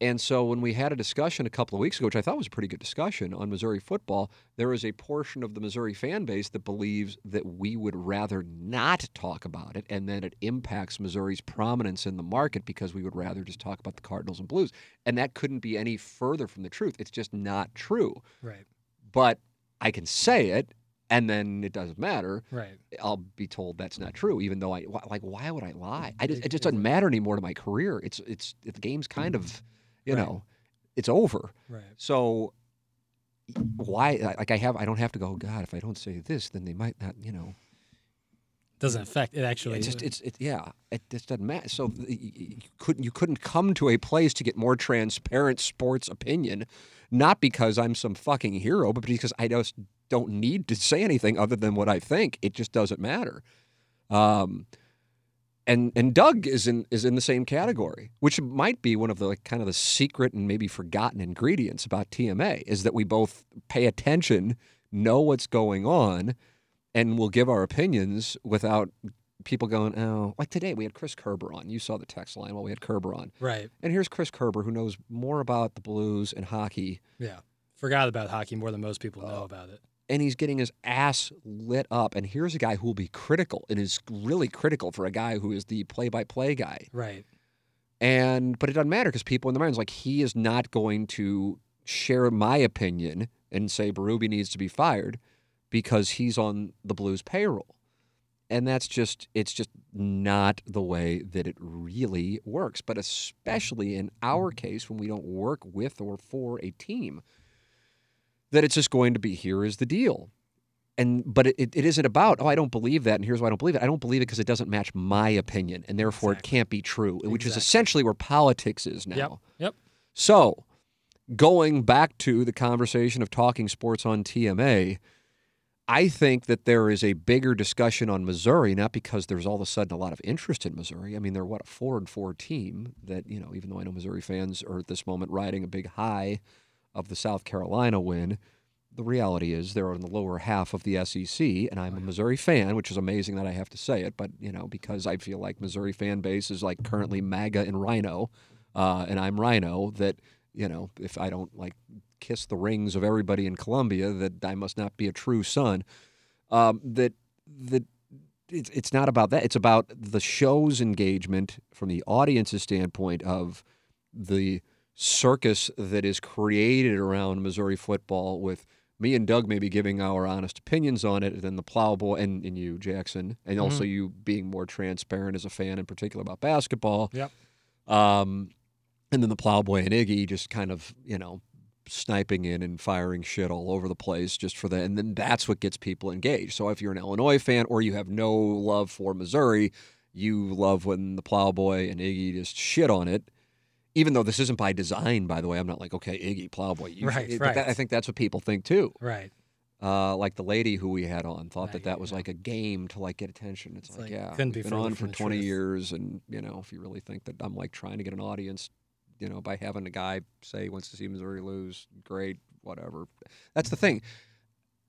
And so when we had a discussion a couple of weeks ago, which I thought was a pretty good discussion on Missouri football, there is a portion of the Missouri fan base that believes that we would rather not talk about it and then it impacts Missouri's prominence in the market because we would rather just talk about the Cardinals and Blues. And that couldn't be any further from the truth. It's just not true. Right. But I can say it and then it doesn't matter. Right. I'll be told that's not true, even though I like. Why would I lie? I just, it just doesn't matter anymore to my career. It's it's the game's kind of, you Right. know, it's over. Right. So why? Like I have, I don't have to go. "Oh, God, if I don't say this, then they might not. You know, Doesn't affect it actually. it just it's it yeah. It just doesn't matter. So you couldn't you couldn't come to a place to get more transparent sports opinion, not because I'm some fucking hero, but because I just don't need to say anything other than what I think. It just doesn't matter. Um, and and Doug is in is in the same category, which might be one of the like, kind of the secret and maybe forgotten ingredients about TMA is that we both pay attention, know what's going on, and we'll give our opinions without people going, oh, like today we had Chris Kerber on. You saw the text line while we had Kerber on, right. and here's Chris Kerber who knows more about the Blues and hockey Yeah. Forgot about hockey more than most people Oh. know about it. And he's getting his ass lit up. And here's a guy who will be critical and is really critical for a guy who is the play-by-play guy. Right. And but it doesn't matter because people in the minds like he is not going to share my opinion and say Berube needs to be fired because he's on the Blues payroll. And that's just it's just not the way that it really works. But especially in our case when we don't work with or for a team, that it's just going to be here is the deal. And but it, it isn't about oh I don't believe that and here's why I don't believe it. I don't believe it because it doesn't match my opinion and therefore Exactly. it can't be true, which is essentially where politics is now. Yep. Yep. So, going back to the conversation of talking sports on TMA, I think that there is a bigger discussion on Missouri, not because there's all of a sudden a lot of interest in Missouri. I mean, they're what a four and four team that you know, even though I know Missouri fans are at this moment riding a big high of the South Carolina win. The reality is they're in the lower half of the SEC, and I'm a Missouri fan, which is amazing that I have to say it, but you know because I feel like Missouri fan base is like currently MAGA and RINO, uh, and I'm RINO. That you know if I don't like kiss the rings of everybody in Columbia, that I must not be a true son. Um, that that it's it's not about that. It's about the show's engagement from the audience's standpoint of the circus that is created around Missouri football with me and Doug maybe giving our honest opinions on it, and then the plowboy and, and you, Jackson, and also you being more transparent as a fan in particular about basketball. Yep. Um, and then the plowboy and Iggy just kind of, you know, sniping in and firing shit all over the place just for that. And then that's what gets people engaged. So if you're an Illinois fan or you have no love for Missouri, you love when the plowboy and Iggy just shit on it. Even though this isn't by design, by the way, I'm not like, okay, Iggy, plowboy. You Right, right. that- I think that's what people think too. Right. Uh, like the lady who we had on thought that that was yeah. like a game to like get attention. It's, It's like, like, yeah, couldn't be been on for 20 truth. years, and you know, if you really think that I'm like trying to get an audience, you know, by having a guy say he wants to see Missouri lose, great, whatever. That's the thing.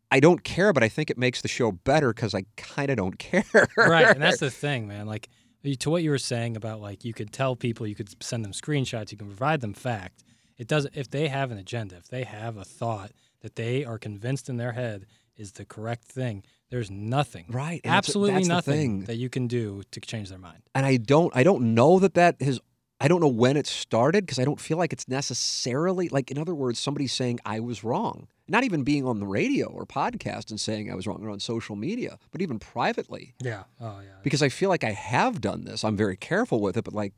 I don't care, but I think it makes the show better because I kind of don't care. right, and that's the thing, man. Like to what you were saying about like you could tell people, you could send them screenshots, you can provide them fact. It doesn't. If they have an agenda, if they have a thought that they are convinced in their head is the correct thing, there's nothing, right. and absolutely that's the nothing that you can do to change their mind. and I don't I don't know that that has I don't know when it started because I don't feel like it's necessarily like in other words somebody saying I was wrong not even being on the radio or podcast and saying I was wrong or on social media but even privately Yeah. Oh yeah. because I feel like I have done this I'm very careful with it but like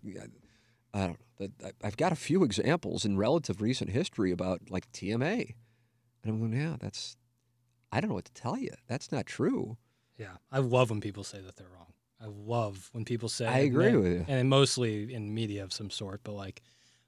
I don't know I've got a few examples in relative recent history about like TMA and I'm going yeah that's I don't know what to tell you that's not true Yeah, I love when people say that they're wrong. I love when people say. I agree with you. and mostly in media of some sort. But like,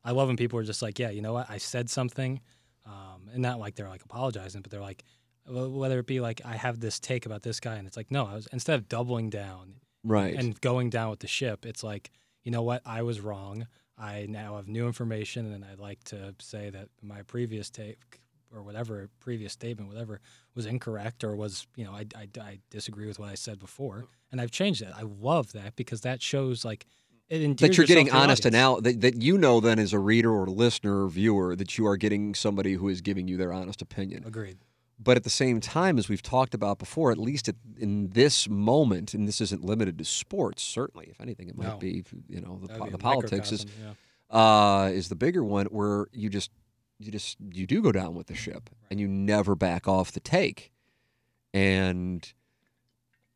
I love when people are just like, yeah, you know what, I said something, um, and not like they're like apologizing, but they're like, whether it be like I have this take about this guy, and it's like, no, I was instead of doubling down right and going down with the ship, it's like, you know what, I was wrong. I now have new information, and I'd like to say that my previous take or whatever previous statement, whatever, was incorrect or was, you know, I, I, I disagree with what I said before, and I've changed it. I love that because that shows like that you're getting honest and out that, that you know then as a reader or listener or viewer that you are getting somebody who is giving you their honest opinion Agreed. but at the same time as we've talked about before at least at, in this moment and this isn't limited to sports certainly if anything it might No. be you know the, the politics is yeah. uh, is the bigger one where you just you just you do go down with the ship and you never back off the take and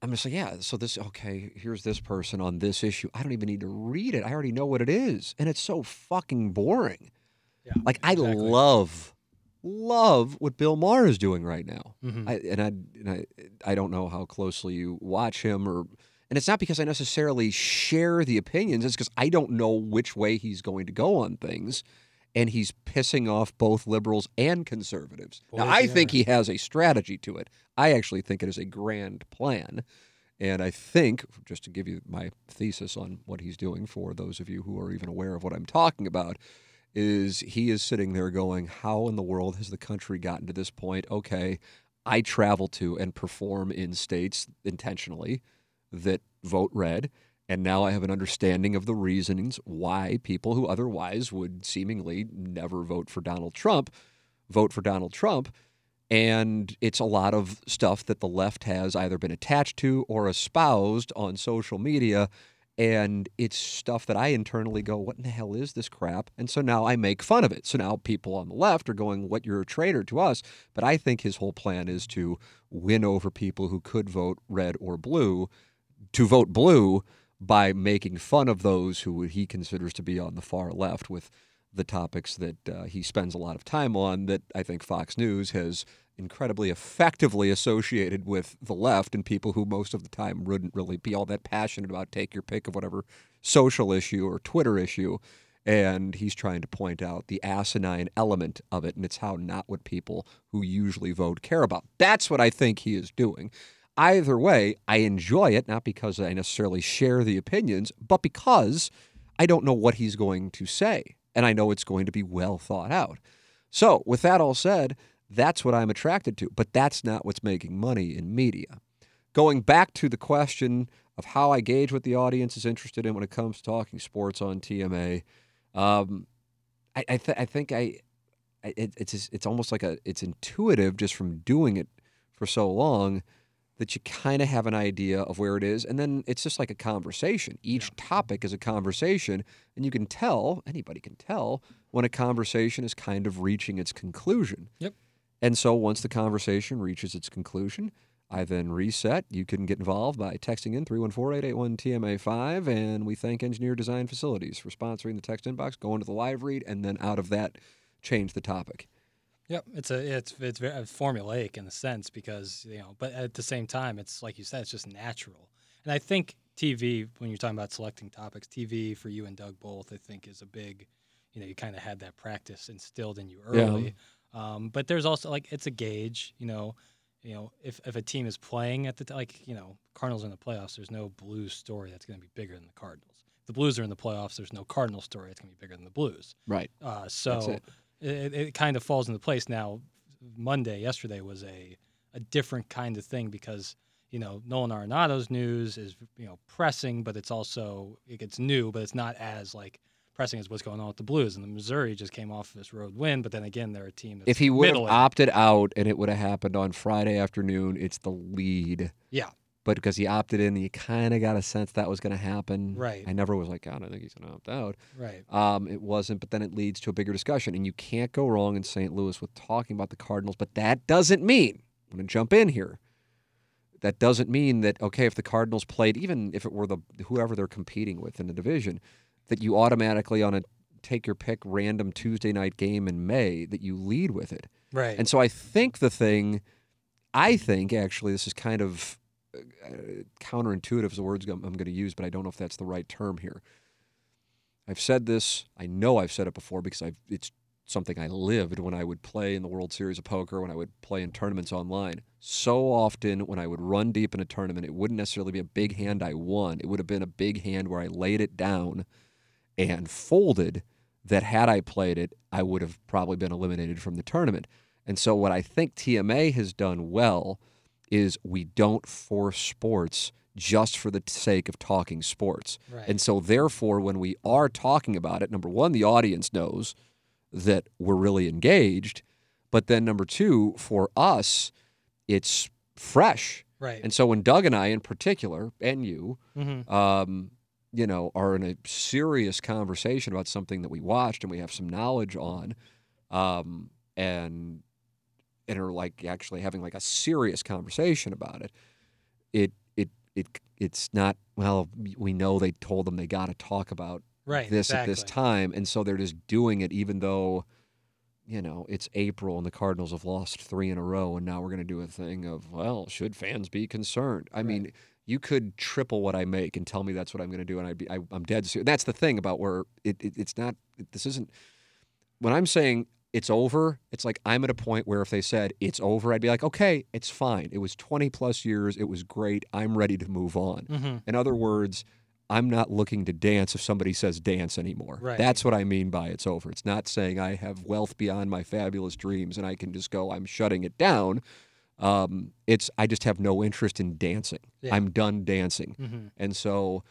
i'm just like yeah so this okay here's this person on this issue. I don't even need to read it. I already know what it is. And it's so fucking boring. Yeah, like i love love what bill maher is doing right now. Mhm. I, and I and I I don't know how closely you watch him or and it's not because I necessarily share the opinions. It's because I don't know which way he's going to go on things and he's pissing off both liberals and conservatives. now I think he has a strategy to it. I actually think it is a grand plan. And I think, just to give you my thesis on what he's doing for those of you who are even aware of what I'm talking about, is he is sitting there going, How in the world has the country gotten to this point? Okay, I travel to and perform in states intentionally that vote red. And now I have an understanding of the reasonings why people who otherwise would seemingly never vote for Donald Trump vote for Donald Trump. And it's a lot of stuff that the left has either been attached to or espoused on social media. And it's stuff that I internally go, what in the hell is this crap? And so now I make fun of it. So now people on the left are going, what, you're a traitor to us. But I think his whole plan is to win over people who could vote red or blue to vote blue by making fun of those who he considers to be on the far left with the topics that uh, he spends a lot of time on that I think Fox News has incredibly effectively associated with the left and people who most of the time wouldn't really be all that passionate about take your pick of whatever social issue or Twitter issue. And he's trying to point out the asinine element of it, and it's how not what people who usually vote care about. That's what I think he is doing. Either way, I enjoy it, not because I necessarily share the opinions, but because I don't know what he's going to say. And I know it's going to be well thought out. So, with that all said, that's what I'm attracted to. But that's not what's making money in media. Going back to the question of how I gauge what the audience is interested in when it comes to talking sports on TMA, um, I, I, th- I think I, it, it's it's almost like a it's intuitive just from doing it for so long that you kind of have an idea of where it is, and then it's just like a conversation. Each topic is a conversation, and you can tell anybody can tell when a conversation is kind of reaching its conclusion. Yep. And so once the conversation reaches its conclusion, I then reset. You can get involved by texting in 314-881-TMA5, and we thank Engineer Design Facilities for sponsoring the text inbox, go into the live read, and then out of that, change the topic. Yep, it's a it's it's very formulaic in a sense because you know, but at the same time, it's like you said, it's just natural. And I think TV, when you're talking about selecting topics, TV for you and Doug both, I think is a big, you know, you kind of had that practice instilled in you Yeah. early. Um, but there's also like it's a gauge, you know. you know, if, if a team is playing at the t- like, you know, Cardinals are in the playoffs, there's no Blues story that's going to be bigger than the Cardinals. If the Blues are in the playoffs, there's no Cardinal story that's going to be bigger than the Blues. Right. Uh, so it. it, kind of falls into place now. Monday, yesterday was a a different kind of thing because you know Nolan Arenado's news is you know pressing, but it's also it gets new, but it's not as like pressing as what's going on with the Blues. And the Missouri just came off this road win, but then again they're a team. That's If he would have opted out and it would have happened on Friday afternoon, it's the lead. yeah, But because he opted in, you kind of got a sense that was going to happen. Right. I never was like, "God, I don't think he's going to opt out. right, Um, it wasn't, but then it leads to a bigger discussion. And you can't go wrong in St. Louis with talking about the Cardinals. But that doesn't mean, I'm going to jump in here. That doesn't mean that, okay, if the Cardinals played, even if it were the whoever they're competing with in the division, that you automatically on a take your pick random Tuesday night game in May, that you lead with it. right. And so I think the thing, I think actually, this is kind of counterintuitive is the words I'm, going to use, but I don't know if that's the right term here. I've said this. I know I've said it before because I've it's something I lived when I would play in the World Series of Poker, when I would play in tournaments online. So often when I would run deep in a tournament, it wouldn't necessarily be a big hand I won. It would have been a big hand where I laid it down and folded that had I played it, I would have probably been eliminated from the tournament. And so what I think TMA has done well is we don't force sports just for the sake of talking sports. Right. And so therefore when we are talking about it, number 1 the audience knows that we're really engaged, but then number 2 for us it's fresh. right. And so when Doug and I in particular and you mm-hmm. um, you know, are in a serious conversation about something that we watched and we have some knowledge on, um, and and are like actually having like a serious conversation about it, it it it it's not well. We know they told them they got to talk about Right. this at this time, and so they're just doing it, even though. You know, it's April and the Cardinals have lost three in a row, and now we're going to do a thing of, well, should fans be concerned? I Right. mean, you could triple what I make and tell me that's what I'm going to do, and I'd be I, I'm dead serious. That's the thing about where it, it it's not. It, this isn't. When I'm saying it's over, it's like I'm at a point where if they said it's over, I'd be like, okay, it's fine. It was 20 plus years. It was great. I'm ready to move on. Mhm. In other words, I'm not looking to dance if somebody says dance anymore. Right. That's what I mean by it's over. It's not saying I have wealth beyond my fabulous dreams and I can just go, I'm shutting it down. Um, it's I just have no interest in dancing. Yeah. I'm done dancing. Mhm. And so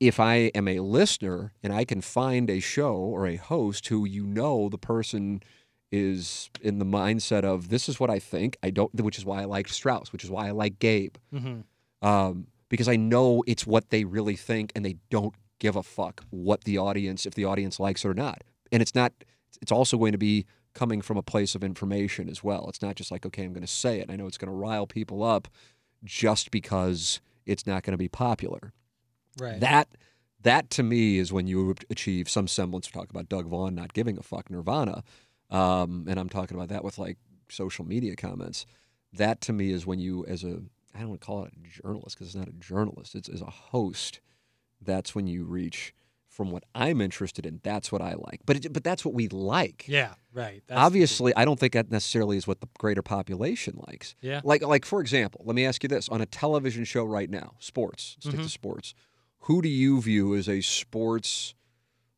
if I am a listener and I can find a show or a host who you know the person is in the mindset of this is what I think, I don't which is why I like Strauss, which is why I like Gabe. Mhm. Um, because I know it's what they really think and they don't give a fuck what the audience if the audience likes it or not. And it's not it's also going to be coming from a place of information as well. It's not just like, okay, I'm going to say it. I know it's going to rile people up just because it's not going to be popular. Right. That that to me is when you achieve some semblance. We talk about Doug Vaughn not giving a fuck Nirvana, um, and I'm talking about that with like social media comments. That to me is when you, as a I don't want to call it a journalist because it's not a journalist. It's as a host. That's when you reach from what I'm interested in. That's what I like. But it, but that's what we like. yeah. Right. That's. Obviously, I don't think that necessarily is what the greater population likes. Yeah. Like, like for example, let me ask you this: on a television show right now, sports. Stick Mm-hmm. to sports. Who do you view as a sports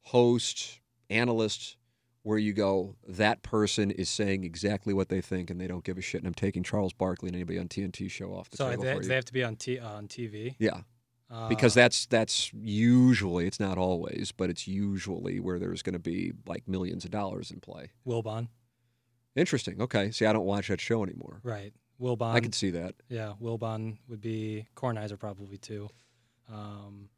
host, analyst, where you go, that person is saying exactly what they think, and they don't give a shit? And I'm taking Charles Barkley and anybody on TNT show off the So table they, for you. they have to be on t- on TV. yeah, Uh, because that's that's usually it's not always, but it's usually where there's going to be like millions of dollars in play. Wilbon. Interesting. Okay. See, I don't watch that show anymore. Right. Wilbon. I can see that. Yeah, Wilbon would be Kornheiser probably too. Um,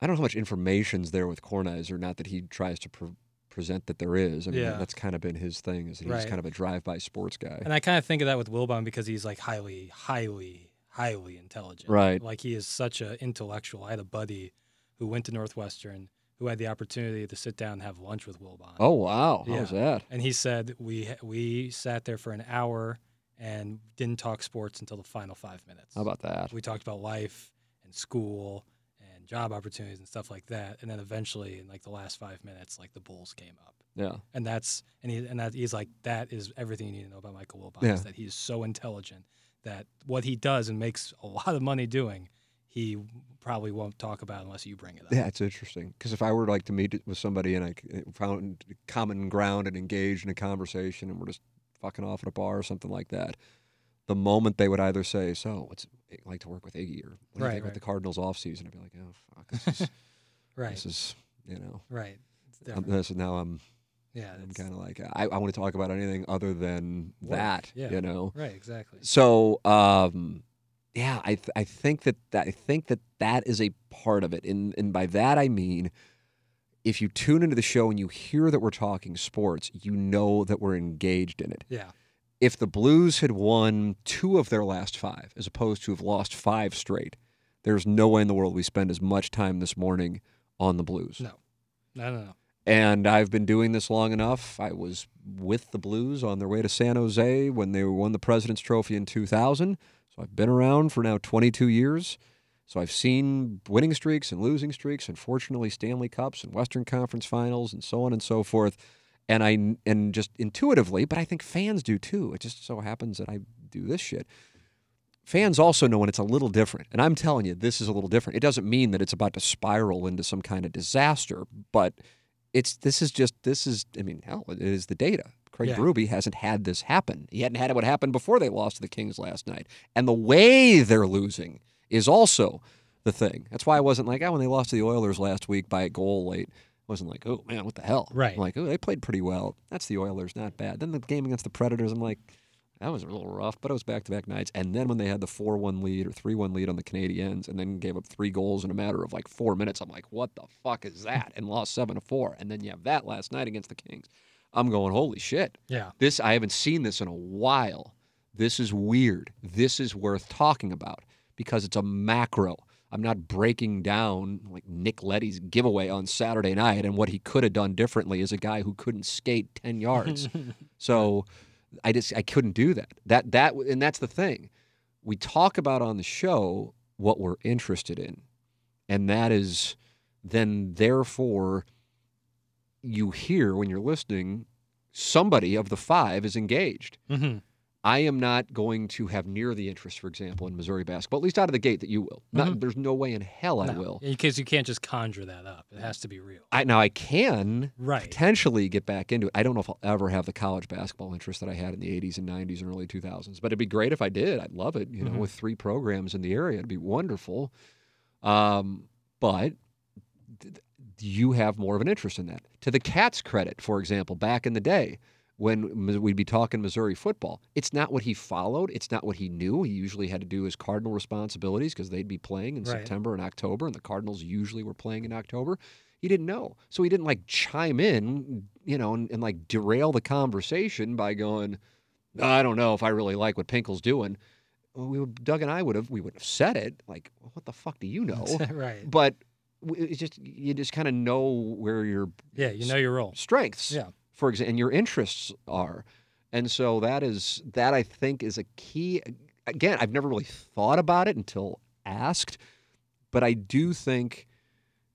I don't know how much information's there with Kornheiser. Not that he tries to pre- present that there is. I mean, Yeah. that's kind of been his thing. Is that he's Right. kind of a drive-by sports guy. and I kind of think of that with Wilbon because he's like highly, highly, highly intelligent. Right. Like he is such an intellectual. I had a buddy who went to Northwestern who had the opportunity to sit down and have lunch with Wilbon. Oh wow, how Yeah. was that? And he said we we sat there for an hour and didn't talk sports until the final five minutes. How about that? we talked about life and school and job opportunities and stuff like that. And then eventually, in like the last five minutes, like the Bulls came up. Yeah. and that's and he and that he's like that is everything you need to know about Michael Wilbon Yeah. is that he's so intelligent that what he does and makes a lot of money doing, he probably won't talk about unless you bring it up. Yeah, it's interesting because if I were like to meet with somebody and I found common ground and engaged in a conversation and we're just fucking off at a bar or something like that, the moment they would either say, "So, what's like to work with Iggy?" or "What do you Right, think about the Cardinals off season?" I'd be like, "Oh fuck, this is, Right, this is you know, right. Um, this is now I'm yeah, I'm kind of like I, I want to talk about anything other than Work, that, yeah. you know." right, exactly. So, um, yeah, I th- I think that, that I think that that is a part of it, and and by that I mean, if you tune into the show and you hear that we're talking sports, you know that we're engaged in it. Yeah, If the Blues had won two of their last five, as opposed to have lost five straight, there's no way in the world we spend as much time this morning on the Blues. no, no, no, no. And I've been doing this long enough. I was with the Blues on their way to San Jose when they won the President's Trophy in 2000. So I've been around for now 22 years. So I've seen winning streaks and losing streaks, and fortunately Stanley Cups and Western Conference Finals and so on and so forth. And I and just intuitively, but I think fans do too. It just so happens that I do this shit. Fans also know when it's a little different. And I'm telling you, this is a little different. It doesn't mean that it's about to spiral into some kind of disaster, but it's this is just this is I mean hell it is the data. Craig Yeah. Berube hasn't had this happen. He hadn't had it what happened before they lost to the Kings last night, and the way they're losing is also the thing. That's why I wasn't like oh when they lost to the Oilers last week by a goal late. Wasn't like oh man what the hell. Right. I'm like oh they played pretty well. That's the Oilers, not bad. Then the game against the Predators, I'm like. That was a little rough, but it was back to back nights. And then when they had the 4 1 lead or 3 1 lead on the Canadiens and then gave up three goals in a matter of like four minutes, I'm like, what the fuck is that? And lost 7 to 4. And then you have that last night against the Kings. I'm going, holy shit. Yeah, This, I haven't seen this in a while. This is weird. This is worth talking about because it's a macro. I'm not breaking down like Nick Leddy's giveaway on Saturday night and what he could have done differently as a guy who couldn't skate 10 yards. So I just I couldn't do that. That that and that's the thing. We talk about on the show what we're interested in. And that is then therefore you hear when you're listening somebody of the five is engaged. hmm I am not going to have near the interest, for example, in Missouri basketball, at least out of the gate, that you will. Not, there's no way in hell I will. because you can't just conjure that up. It has to be real. I, now I can Right. potentially get back into it. I don't know if I'll ever have the college basketball interest that I had in the 80s and 90s and early 2000s, but it'd be great if I did. I'd love it. You know, Mhm. with three programs in the area, it'd be wonderful. Um, but th- you have more of an interest in that. To the Cats' credit, for example, back in the day when we'd be talking Missouri football, it's not what he followed. It's not what he knew. He usually had to do his Cardinal responsibilities because they'd be playing in Right. September and October, and the Cardinals usually were playing in October. He didn't know. So he didn't like chime in, you know, and, and like derail the conversation by going, I don't know if I really like what Pinkel's doing. Well, we would, Doug and I would have we would have said it like, what the fuck do you know? right. but it's just you just kind of know where your Yeah, you know your role. strengths, Yeah. For example, and your interests are, and so that is that I think is a key. Again, I've never really thought about it until asked, but I do think,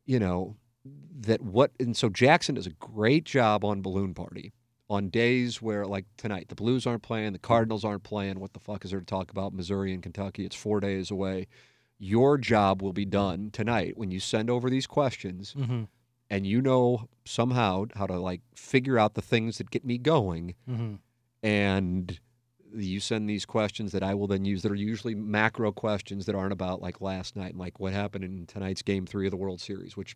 you know, that what and so Jackson does a great job on Balloon Party on days where like tonight the Blues aren't playing, the Cardinals aren't playing. What the fuck is there to talk about? Missouri and Kentucky. It's four days away. Your job will be done tonight when you send over these questions Mm-hmm. And you know somehow how to like figure out the things that get me going Mm-hmm. and you send these questions that I will then use that are usually macro questions that aren't about like last night and like what happened in tonight's game 3 of the World Series which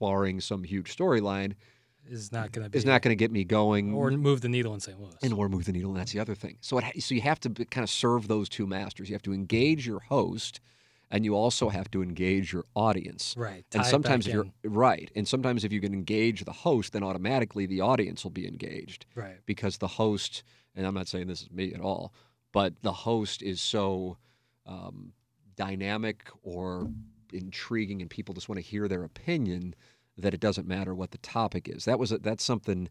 barring some huge storyline Is not going to be. is not going to get me going or move the needle in St. Louis. and or move the needle and that's the other thing. So it, so you have to kind of serve those two masters. You have to engage your host and you also have to engage your audience. right. And sometimes if you're right, and sometimes if you can engage the host, then automatically the audience will be engaged right. because the host, and I'm not saying this is me at all, but the host is so um, dynamic or intriguing, and people just want to hear their opinion that it doesn't matter what the topic is. That was a, that's something.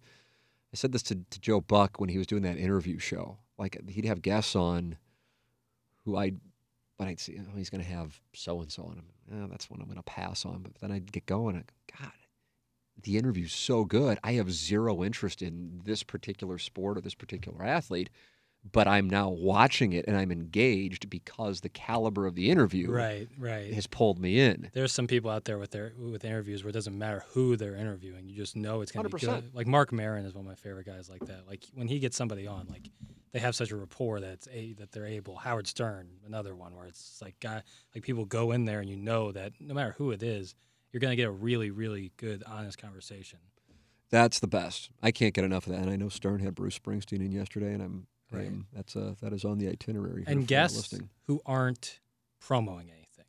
I said this to, to Joe Buck when he was doing that interview show. Like he'd have guests on who I, but I'd see oh, he's going to have so and so, and I'm, eh, that's one I'm going to pass on. But then I'd get going. And, God, the interview's so good. I have zero interest in this particular sport or this particular athlete, but I'm now watching it and I'm engaged because the caliber of the interview Right, right. has pulled me in. There's some people out there with their with interviews where it doesn't matter who they're interviewing. You just know it's gonna be good. Like Marc Maron is one of my favorite guys like that. Like when he gets somebody on, like they have such a rapport that it's a that they're able. Howard Stern, another one where it's like guy like people go in there and you know that no matter who it is, you're gonna get a really really good honest conversation. That's the best. I can't get enough of that. And I know Stern had Bruce Springsteen in yesterday, and I'm, Right. am- that's uh, that is on the itinerary. and guests who aren't promoting anything.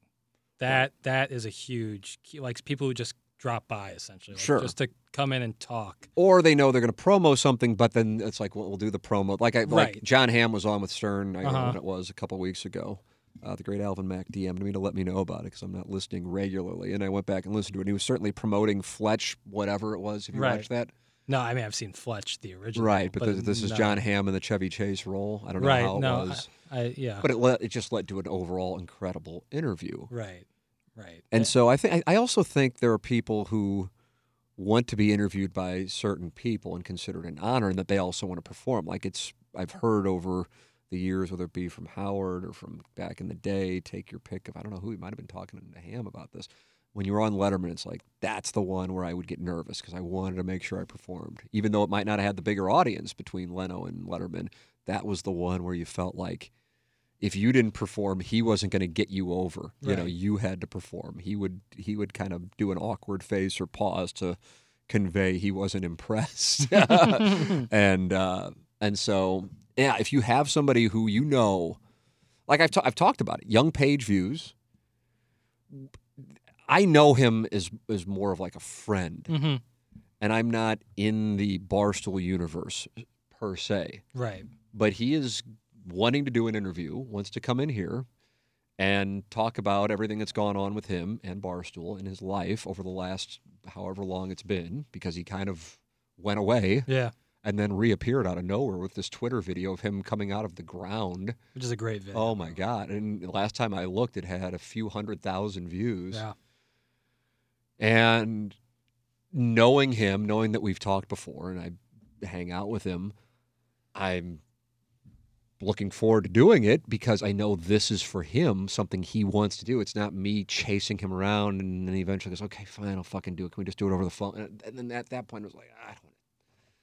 That that is a huge key. Like people who just drop by essentially, like Sure. just to come in and talk. or they know they're going to promo something, but then it's like, well, we'll do the promo. Like, I, like Jon Hamm was on with Stern. I don't know Uh-huh. when it was a couple weeks ago. Uh, the great Alvin Mack DM'd me to let me know about it because I'm not listening regularly, and I went back and listened to it. And he was certainly promoting Fletch, whatever it was. Have you Right. watched that? No, I mean I've seen Fletch the original, right, but, this, this is no. Jon Hamm in the Chevy Chase role. I don't know Right, how it no, was, I, I yeah, but it led, it just led to an overall incredible interview. right, right, And Eh, so I think I also think there are people who want to be interviewed by certain people and considered an honor, and that they also want to perform. Like it's I've heard over the years, whether it be from Howard or from back in the day, take your pick of I don't know who he might have been talking to Hamm about this. When you were on Letterman, it's like that's the one where I would get nervous because I wanted to make sure I performed, even though it might not have had the bigger audience between Leno and Letterman. That was the one where you felt like if you didn't perform, he wasn't going to get you over. You know, you had to perform. He would he would kind of do an awkward face or pause to convey he wasn't impressed. and uh, and so yeah, if you have somebody who you know, like I've I've talked about it, young page views. I know him as as more of like a friend, hmm and I'm not in the Barstool universe per se right, but he is wanting to do an interview, wants to come in here and talk about everything that's gone on with him and Barstool in his life over the last however long it's been, because he kind of went away yeah, and then reappeared out of nowhere with this Twitter video of him coming out of the ground. which is a great video. Oh my God. And the last time I looked, it had a few hundred thousand views. yeah, And knowing him, knowing that we've talked before and I hang out with him, I'm looking forward to doing it because I know this is for him, something he wants to do. It's not me chasing him around and then he eventually goes, okay, fine, I'll fucking do it. Can we just do it over the phone? And- then at that point, it was like, I don't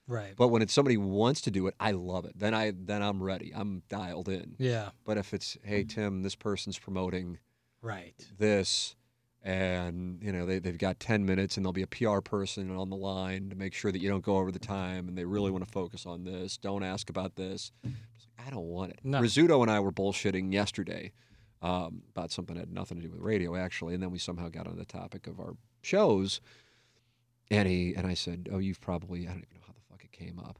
right, But when it's somebody wants to do it, I love it. Then I then I'm ready. I'm dialed in. yeah, But if it's, hey Tim, this person's promoting right, this and you know they, they've got 10 minutes and there'll be a pr person on the line to make sure that you don't go over the time and they really want to focus on this don't ask about this i don't want it. No. rizzuto and i were bullshitting yesterday um, about something that had nothing to do with radio actually and then we somehow got on the topic of our shows and he and i said oh you've probably i don't even know how the fuck it came up.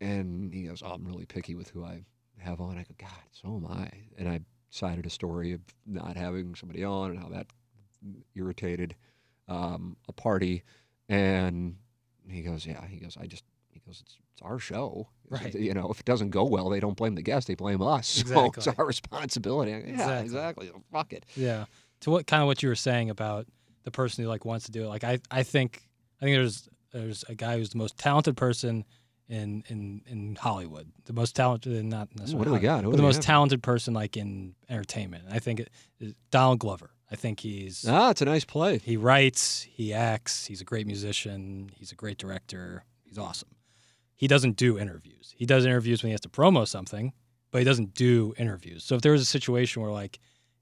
And he goes oh i'm really picky with who i have on. I go god so am i. And i cited a story of not having somebody on and how that irritated um, a party. And he goes yeah he goes i just goes it's, it's our show Right. you know if it doesn't go well they don't blame the guest they blame us so it's our responsibility yeah Exactly. exactly, fuck it yeah. To what kind of what you were saying about the person who like wants to do it. Like I, I think, I think there's there's a guy who's the most talented person in in in Hollywood. The most talented, not necessarily. what do we got? But the most have? talented person like in entertainment. I think it Donald Glover. I think he's ah it's a nice play he writes, he acts, he's a great musician, he's a great director, he's awesome. He doesn't do interviews. He does interviews when he has to promo something, but he doesn't do interviews. So if there was a situation where like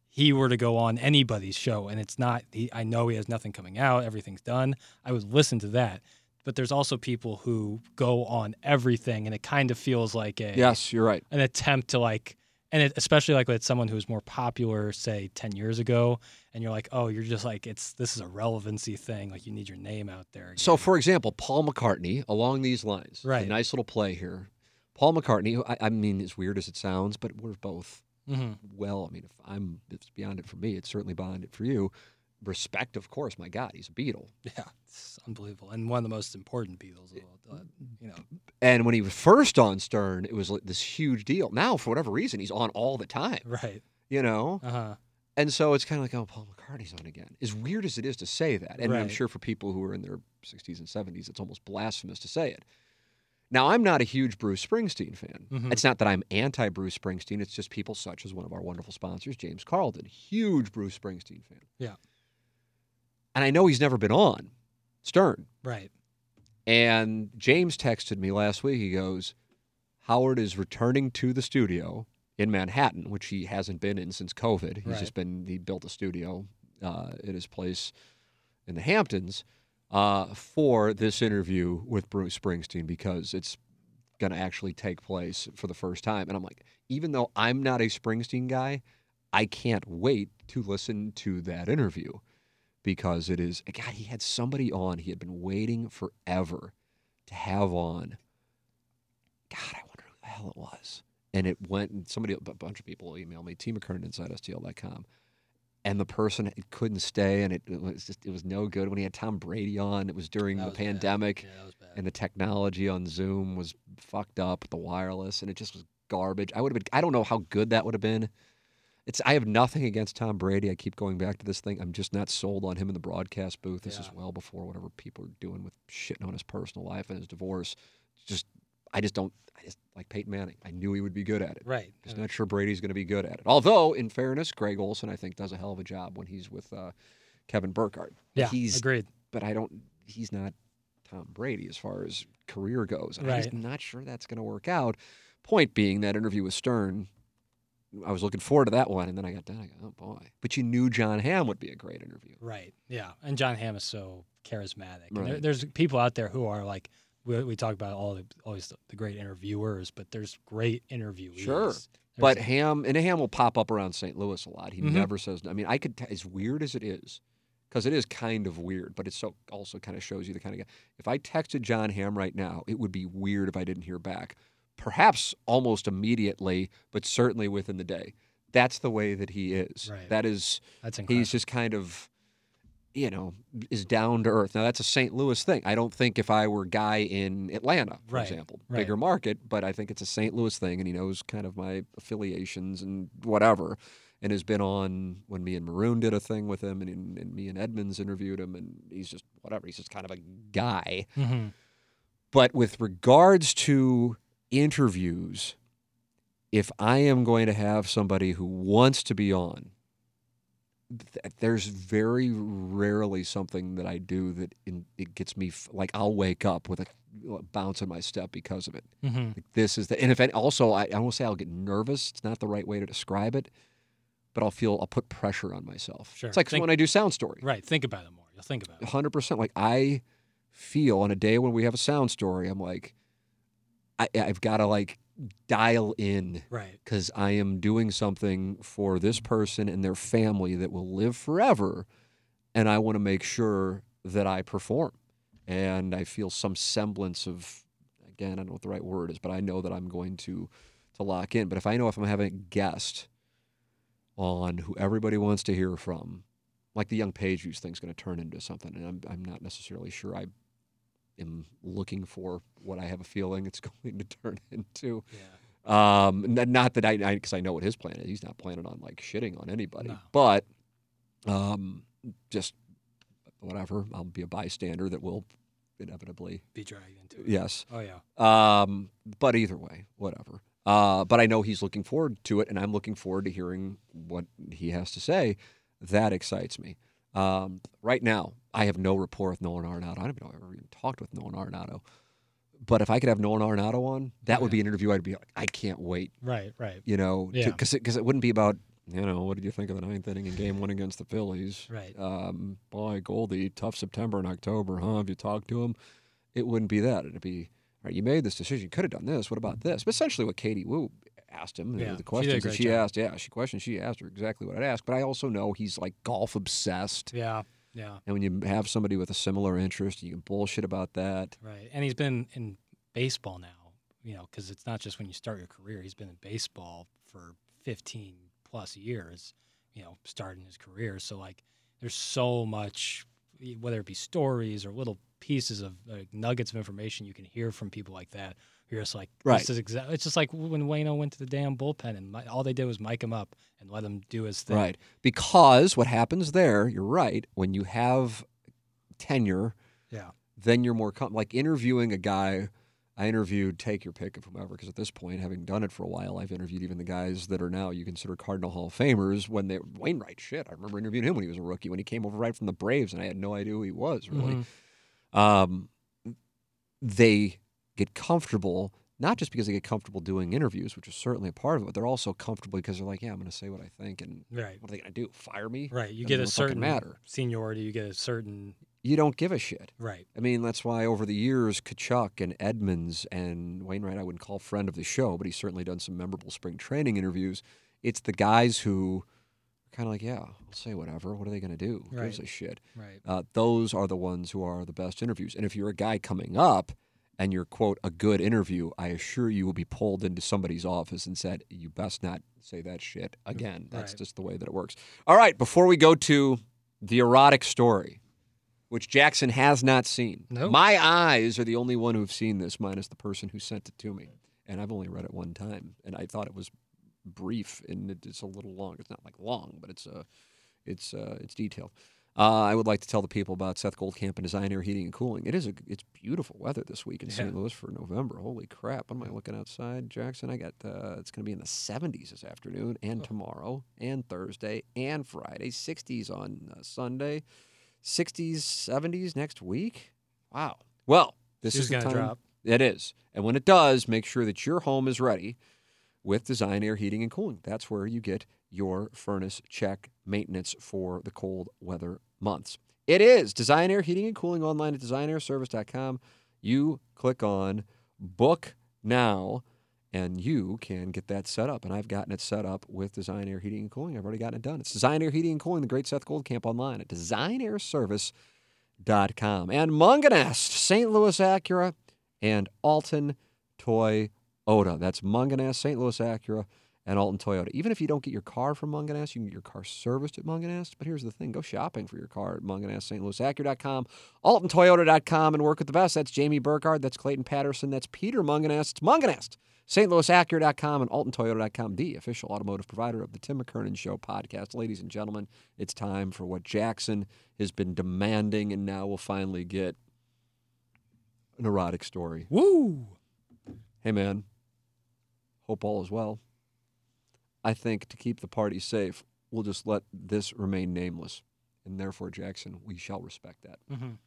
he were to go on anybody's show and it's not he, I know he has nothing coming out, everything's done, I would listen to that. But there's also people who go on everything and it kind of feels like a yes you're right an attempt to like and it, especially like with someone who's more popular say 10 years ago and you're like oh you're just like it's this is a relevancy thing like you need your name out there So, for example, Paul McCartney, along these lines, Right. A nice little play here. Paul McCartney, I, I mean, as weird as it sounds, but we're both Mhm. well. I mean, if I'm, it's beyond it for me. It's certainly beyond it for you. Respect, of course. My God, he's a Beatle. yeah it's unbelievable and one of the most important beatles of all, uh, you know And when he was first on Stern, it was like this huge deal. Now, for whatever reason, he's on all the time. right You know, uh-huh And so it's kind of like, oh, Paul McCartney's on again. As weird as it is to say that, and I'm sure for people who are in their 60s and 70s, it's almost blasphemous to say it. Now, I'm not a huge Bruce Springsteen fan. Mhm. It's not that I'm anti Bruce Springsteen. It's just people such as one of our wonderful sponsors, James Carlton, huge Bruce Springsteen fan. Yeah. And I know he's never been on Stern. Right. And James texted me last week. He goes, Howard is returning to the studio in Manhattan, which he hasn't been in since COVID. He's Right. just been, he built a studio uh, at his place in the Hamptons uh, for this interview with Bruce Springsteen because it's going to actually take place for the first time. And I'm like, even though I'm not a Springsteen guy, I can't wait to listen to that interview because it is God. He had somebody on. He had been waiting forever to have on. God, I wonder who the hell it was. And it went. And somebody, a bunch of people emailed me. T McKernan inside STL.com. And the person couldn't stay, and it, it was just it was no good. When he had Tom Brady on, it was during That the was pandemic, Yeah, that was bad. and the technology on Zoom was fucked up, the wireless, and it just was garbage. I would have been. I don't know how good that would have been. It's. I have nothing against Tom Brady. I keep going back to this thing. I'm just not sold on him in the broadcast booth. This is well before whatever people are doing with shitting on his personal life and his divorce. Just. I just don't. I just like Peyton Manning. I knew he would be good at it. right. Just not sure Brady's going to be good at it. Although, in fairness, Greg Olsen I think does a hell of a job when he's with uh, Kevin Burkhardt. yeah. he's agreed. but I don't. He's not Tom Brady as far as career goes. Right. I'm just not sure that's going to work out. Point being, that interview with Stern, I was looking forward to that one, and then I got done. I go, oh boy! But you knew Jon Hamm would be a great interview. Right. Yeah. And Jon Hamm is so charismatic. And there, Right. there's people out there who are like, we, we talk about all the, always the great interviewers, but there's great interviewees. Sure. There's- But Hamm and Hamm will pop up around St. Louis a lot. He Mhm. never says. I mean, I could. T- as weird as it is, because it is kind of weird, but it so also kind of shows you the kind of guy. If I texted Jon Hamm right now, it would be weird if I didn't hear back. Perhaps almost immediately, but certainly within the day. That's the way that he is. Right. That is. that's incredible. He's just kind of, you know, is down to earth. Now that's a St. Louis thing. I don't think if I were a guy in Atlanta, for Right, example, right. bigger market, but I think it's a St. Louis thing, and he knows kind of my affiliations and whatever, and has been on when me and Maroon did a thing with him, and, and me and Edmonds interviewed him, and he's just whatever. He's just kind of a guy. hmm But with regards to interviews, if I am going to have somebody who wants to be on, th- there's very rarely something that I do that in, it gets me f- like I'll wake up with a bounce in my step because of it. hmm Like this is the and if any, also I, I won't say I'll get nervous. It's not the right way to describe it, but I'll feel I'll put pressure on myself. Sure. It's like Think- when I do sound story Right. Think about it more. You'll think about it. hundred percent. Like I feel on a day when we have a sound story, I'm like, I, I've got to like dial in Right. because I am doing something for this person and their family that will live forever, and I want to make sure that I perform, and I feel some semblance of, again, I don't know what the right word is, but I know that I'm going to to lock in. But if I know if I'm having a guest on who everybody wants to hear from, like the Young Page Views thing's going to turn into something, and I'm I'm not necessarily sure I am looking for what I have a feeling it's going to turn into. Yeah. Um, not that I, because I, know what his plan is. He's not planning on like shitting on anybody, No. but um, just whatever. I'll be a bystander that will inevitably, Be dragged into it. yes. Oh yeah. Um, but either way, whatever. Uh, but I know he's looking forward to it, and I'm looking forward to hearing what he has to say. That excites me. Um, right now, I have no rapport with Nolan Arenado. I don't even know if I've ever even talked with Nolan Arenado. But if I could have Nolan Arenado on, that would be an interview I'd be like, I can't wait Right. Right. you know, Yeah. because it, 'cause it wouldn't be about, you know, what did you think of the ninth inning in game one against the Phillies? Right. Um, boy, Goldie, tough September and October, huh? Have you talked to him? It wouldn't be that. It'd be, all right, you made this decision. You could have done this. What about this? But essentially what Katie Woo asked him, Yeah, the questions she job. asked, yeah, she questioned. she asked her exactly what I'd ask. But I also know he's like golf obsessed. Yeah. Yeah. And when you have somebody with a similar interest, you can bullshit about that. Right. And he's been in baseball now, you know, because it's not just when you start your career. He's been in baseball for 15 plus years, you know, starting his career. So, like, there's so much, whether it be stories or little pieces of like, nuggets of information you can hear from people like that. You're just like, Right. This is exa- it's just like when Wayno went to the damn bullpen and mi- all they did was mic him up and let him do his thing. Right. Because what happens there, you're right, when you have tenure, Yeah. then you're more com- like interviewing a guy. I interviewed, take your pick of whomever, because at this point, having done it for a while, I've interviewed even the guys that are now you consider Cardinal Hall of Famers when they Wainwright. Shit, I remember interviewing him when he was a rookie, when he came over right from the Braves, and I had no idea who he was really. Mhm. Um, they get comfortable not just because they get comfortable doing interviews, which is certainly a part of it, but they're also comfortable because they're like, yeah, I'm going to say what I think, and Right. what are they going to do? Fire me? Right. You get a certain matter. seniority. You get a certain You don't give a shit. right. I mean, that's why over the years, Tkachuk and Edmonds and Wainwright, I wouldn't call friend of the show, but he's certainly done some memorable spring training interviews. It's the guys who are kind of like, yeah, I'll say whatever. What are they going to do? Who gives a shit? Right. Uh, those are the ones who are the best interviews. And if you're a guy coming up and you're, quote, a good interview, I assure you will be pulled into somebody's office and said, you best not say that shit again. That's Right. just the way that it works. All right, before we go to the erotic story, which Jackson has not seen. My eyes are the only one who've seen this, minus the person who sent it to me. And I've only read it one time, and I thought it was brief and it's a little long. It's not like long, but it's uh, it's uh, it's detailed. Uh, I would like to tell the people about Seth Goldcamp and Design Air Heating and Cooling. It is a it's beautiful weather this week in St. Louis for November. Holy crap! What am I looking outside, Jackson? I got uh, it's going to be in the 70s this afternoon and tomorrow and Thursday and Friday. 60s on uh, Sunday. 60s, 70s next week. Wow. Well, this Shoe's is gonna time. drop. It is. And when it does, make sure that your home is ready with Design Air Heating and Cooling. That's where you get your furnace check maintenance for the cold weather months. It is Design Air Heating and Cooling online at designairservice.com. You click on book now and you can get that set up. And I've gotten it set up with Design Air Heating and Cooling. I've already gotten it done. It's Design Air Heating and Cooling, the great Seth Goldcamp online at designairservice.com. And Mungenast, St. Louis Acura, and Alton Toyota. That's Mungenast, St. Louis Acura, and Alton Toyota. Even if you don't get your car from Mungenast, you can get your car serviced at Mungenast. But here's the thing go shopping for your car at Mungenast, St. Louis Acura.com, AltonToyota.com, and work with the best. That's Jamie Burkhardt. That's Clayton Patterson. That's Peter Mungenast. It's Mungenast. St. Louis Acura.com and AltonToyota.com, the official automotive provider of the Tim McKernan Show podcast. Ladies and gentlemen, it's time for what Jackson has been demanding, and now we'll finally get an erotic story. Woo! Hey, man, hope all is well. I think to keep the party safe, we'll just let this remain nameless. And therefore, Jackson, we shall respect that. Mhm.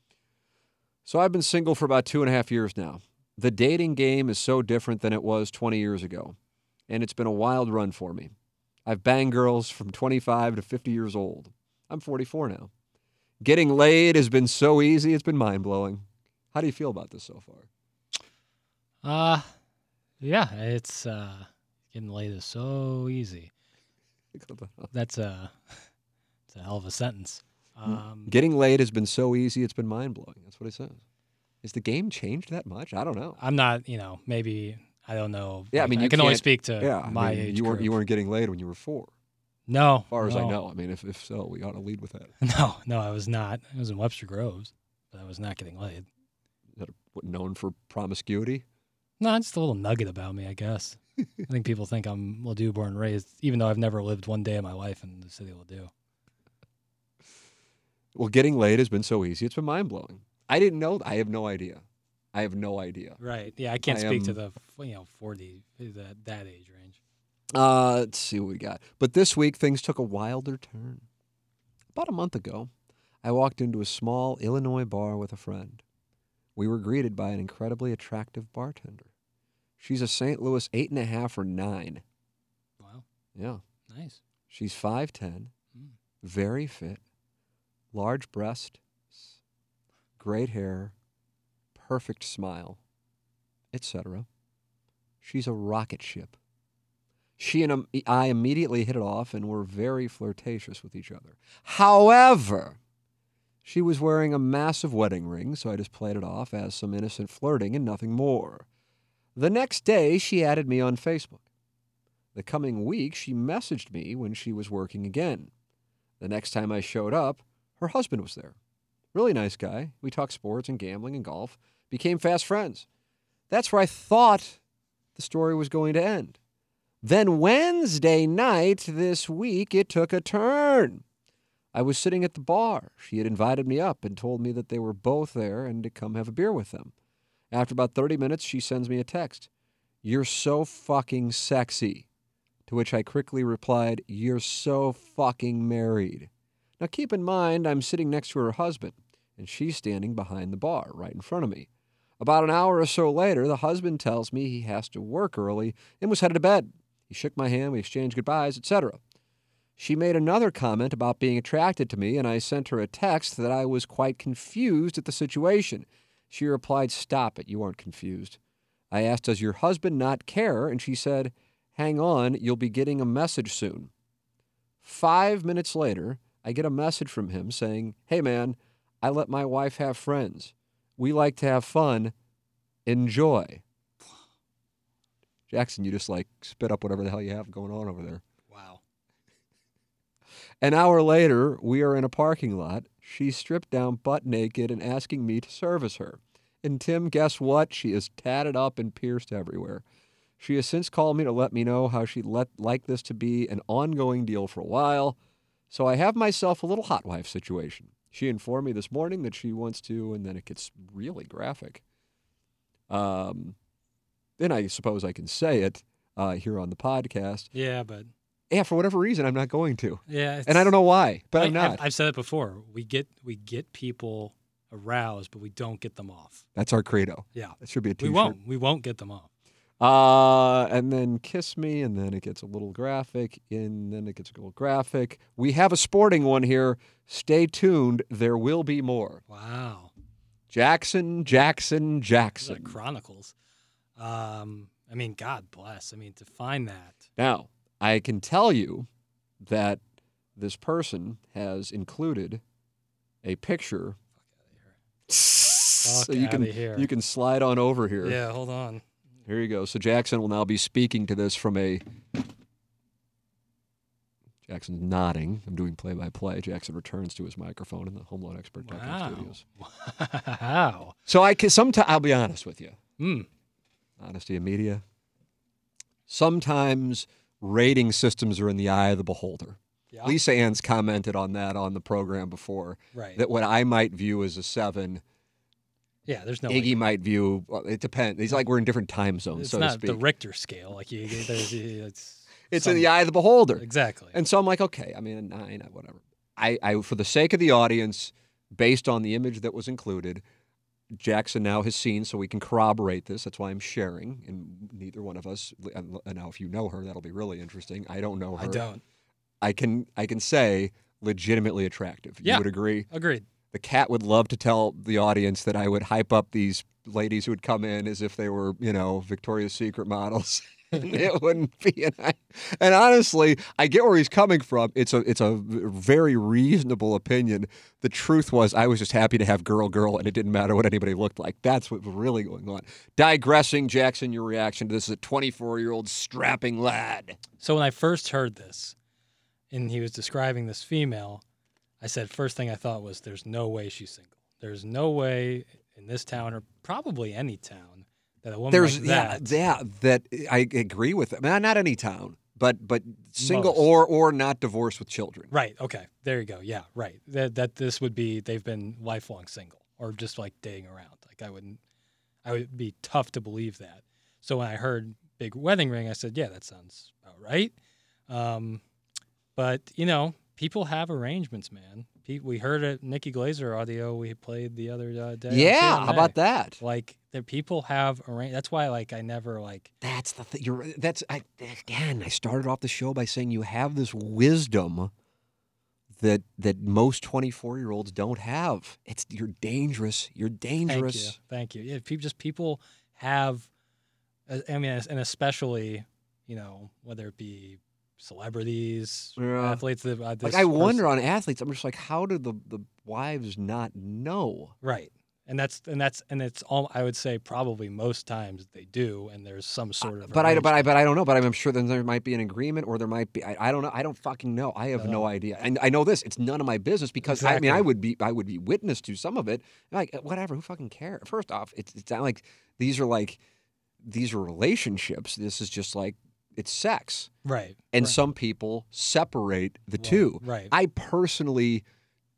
So I've been single for about two and a half years now. The dating game is so different than it was 20 years ago, and it's been a wild run for me. I've banged girls from 25 to 50 years old. I'm 44 now. Getting laid has been so easy, it's been mind blowing. How do you feel about this so far? Uh yeah, it's uh getting laid is so easy. That's a it's a hell of a sentence. Um Getting laid has been so easy, it's been mind blowing. That's what it says. Has the game changed that much? I don't know. I'm not, you know, maybe I don't know. Yeah, I mean, I you can only speak to yeah, I my mean, age you weren't you weren't getting laid when you were four, No, as far as I know. I mean, if if so, we ought to lead with that. No, no, I was not. I was in Webster Groves, but I was not getting laid. Is that what, known for promiscuity? No, just a little nugget about me, I guess. I think people think I'm Ladue born and raised, even though I've never lived one day of my life in the city of Ladue. Well, getting laid has been so easy; it's been mind blowing. I didn't know. I have no idea. I have no idea. Right. Yeah, I can't I speak to the you know 40 that that age range. Uh, let's see what we got. But this week, things took a wilder turn. About a month ago, I walked into a small Illinois bar with a friend. We were greeted by an incredibly attractive bartender. She's a St. Louis eight and a half or nine. Wow, Yeah. nice. She's 5'10, Mm. very fit, large breast, great hair, perfect smile, etc. She's a rocket ship. She and um, I immediately hit it off and were very flirtatious with each other. However, she was wearing a massive wedding ring, so I just played it off as some innocent flirting and nothing more. The next day, she added me on Facebook. The coming week, she messaged me when she was working again. The next time I showed up, her husband was there. Really nice guy. We talked sports and gambling and golf. Became fast friends. That's where I thought the story was going to end. Then Wednesday night this week, it took a turn. I was sitting at the bar. She had invited me up and told me that they were both there and to come have a beer with them. After about 30 minutes, she sends me a text You're so fucking sexy. To which I quickly replied, You're so fucking married. Now keep in mind, I'm sitting next to her husband, and she's standing behind the bar, right in front of me. About an hour or so later, the husband tells me he has to work early and was headed to bed. He shook my hand, we exchanged goodbyes, etc. She made another comment about being attracted to me, and I sent her a text that I was quite confused at the situation. She replied, Stop it, you aren't confused. I asked, Does your husband not care? And she said, Hang on, you'll be getting a message soon. Five minutes later, I get a message from him saying, Hey man, I let my wife have friends. We like to have fun. Enjoy. Jackson, you just like spit up whatever the hell you have going on over there. Wow. An hour later, we are in a parking lot. She's stripped down butt naked and asking me to service her. And Tim, guess what? She is tatted up and pierced everywhere. She has since called me to let me know how she'd let, like this to be an ongoing deal for a while. So I have myself a little hot wife situation. She informed me this morning that she wants to, and then it gets really graphic. Um, then I suppose I can say it uh, here on the podcast. Yeah, but Yeah, for whatever reason, I'm not going to, yeah, and I don't know why, but I, I'm not. I've, said it before. We get we get people aroused, but we don't get them off. That's our credo. Yeah, That should be a we won't. We won't get them off. Uh, and then kiss me, and then it gets a little graphic, and then it gets a little graphic. We have a sporting one here. Stay tuned. There will be more. Wow, Jackson, Jackson, Jackson. chronicles. Um, I mean, God bless. I mean, to find that. Now, I can tell you that this person has included a picture. so you can here. you can slide on over here. Yeah, hold on. Here you go. So Jackson will now be speaking to this from a. Jackson's nodding. I'm doing play by play. Jackson returns to his microphone in the Home Loan Expert Wow. Studios. Wow. So I can sometimes I'll be honest with you. Hmm. Honesty in media. Sometimes rating systems are in the eye of the beholder. Yeah. Lisa Ann's commented on that on the program before. Right. That what I might view as a seven, yeah. There's no. Iggy like, might view. Well, it depends. He's like we're in different time zones, it's so to not the Richter scale. Like you, there's, it's. it's in the eye of the beholder. Exactly. And so I'm like, okay, I mean, a nine, whatever. I, I, for the sake of the audience, based on the image that was included, Jackson now has seen, so we can corroborate this. That's why I'm sharing, and neither one of us. And now, if you know her, that'll be really interesting. I don't know her. I don't. I can, I can say, legitimately attractive. Yeah. You would agree? Agreed. The cat would love to tell the audience that I would hype up these ladies who would come in as if they were, you know, Victoria's Secret models. it wouldn't be. And, and honestly, I get where he's coming from. It's a it's a very reasonable opinion. The truth was, I was just happy to have girl girl, and it didn't matter what anybody looked like. That's what was really going on. Digressing, Jackson, your reaction to this is a 24 year old strapping lad. So when I first heard this, and he was describing this female, I said first thing I thought was, "There's no way she's single. There's no way in this town, or probably any town, that a woman There's like yeah, that." yeah, that I agree with. I mean, not any town, but but single Most. or or not divorced with children. Right. Okay. There you go. Yeah. Right. That that this would be they've been lifelong single or just like dating around. Like I wouldn't. I would be tough to believe that. So when I heard big wedding ring, I said, "Yeah, that sounds about right." Um, but you know, people have arrangements, man. We heard a Nikki Glazer audio we played the other uh, day. Yeah, how about that? Like that, people have arranged. That's why, like, I never like. That's the thing. You're that's I again. I started off the show by saying you have this wisdom that that most 24 year olds don't have. It's you're dangerous. You're dangerous. Thank you. Thank you. Yeah, people just people have. uh, I mean, and especially, you know, whether it be celebrities, Yeah. athletes. That, uh, Like I wonder person- on athletes. I'm just like, how do the the wives not know? Right. and that's and that's and it's all I would say probably most times they do, and there's some sort of. But I, but I, but I don't know. But I'm sure then there might be an agreement, or there might be. I, I don't know. I don't fucking know. I have No. no idea. And I know this. It's none of my business because I mean, I would be, I would be witness to some of it. Like whatever. Who fucking cares? First off, it's it's not like these are like these are relationships. This is just like it's sex, right, and right. some people separate the Right, two. right. I personally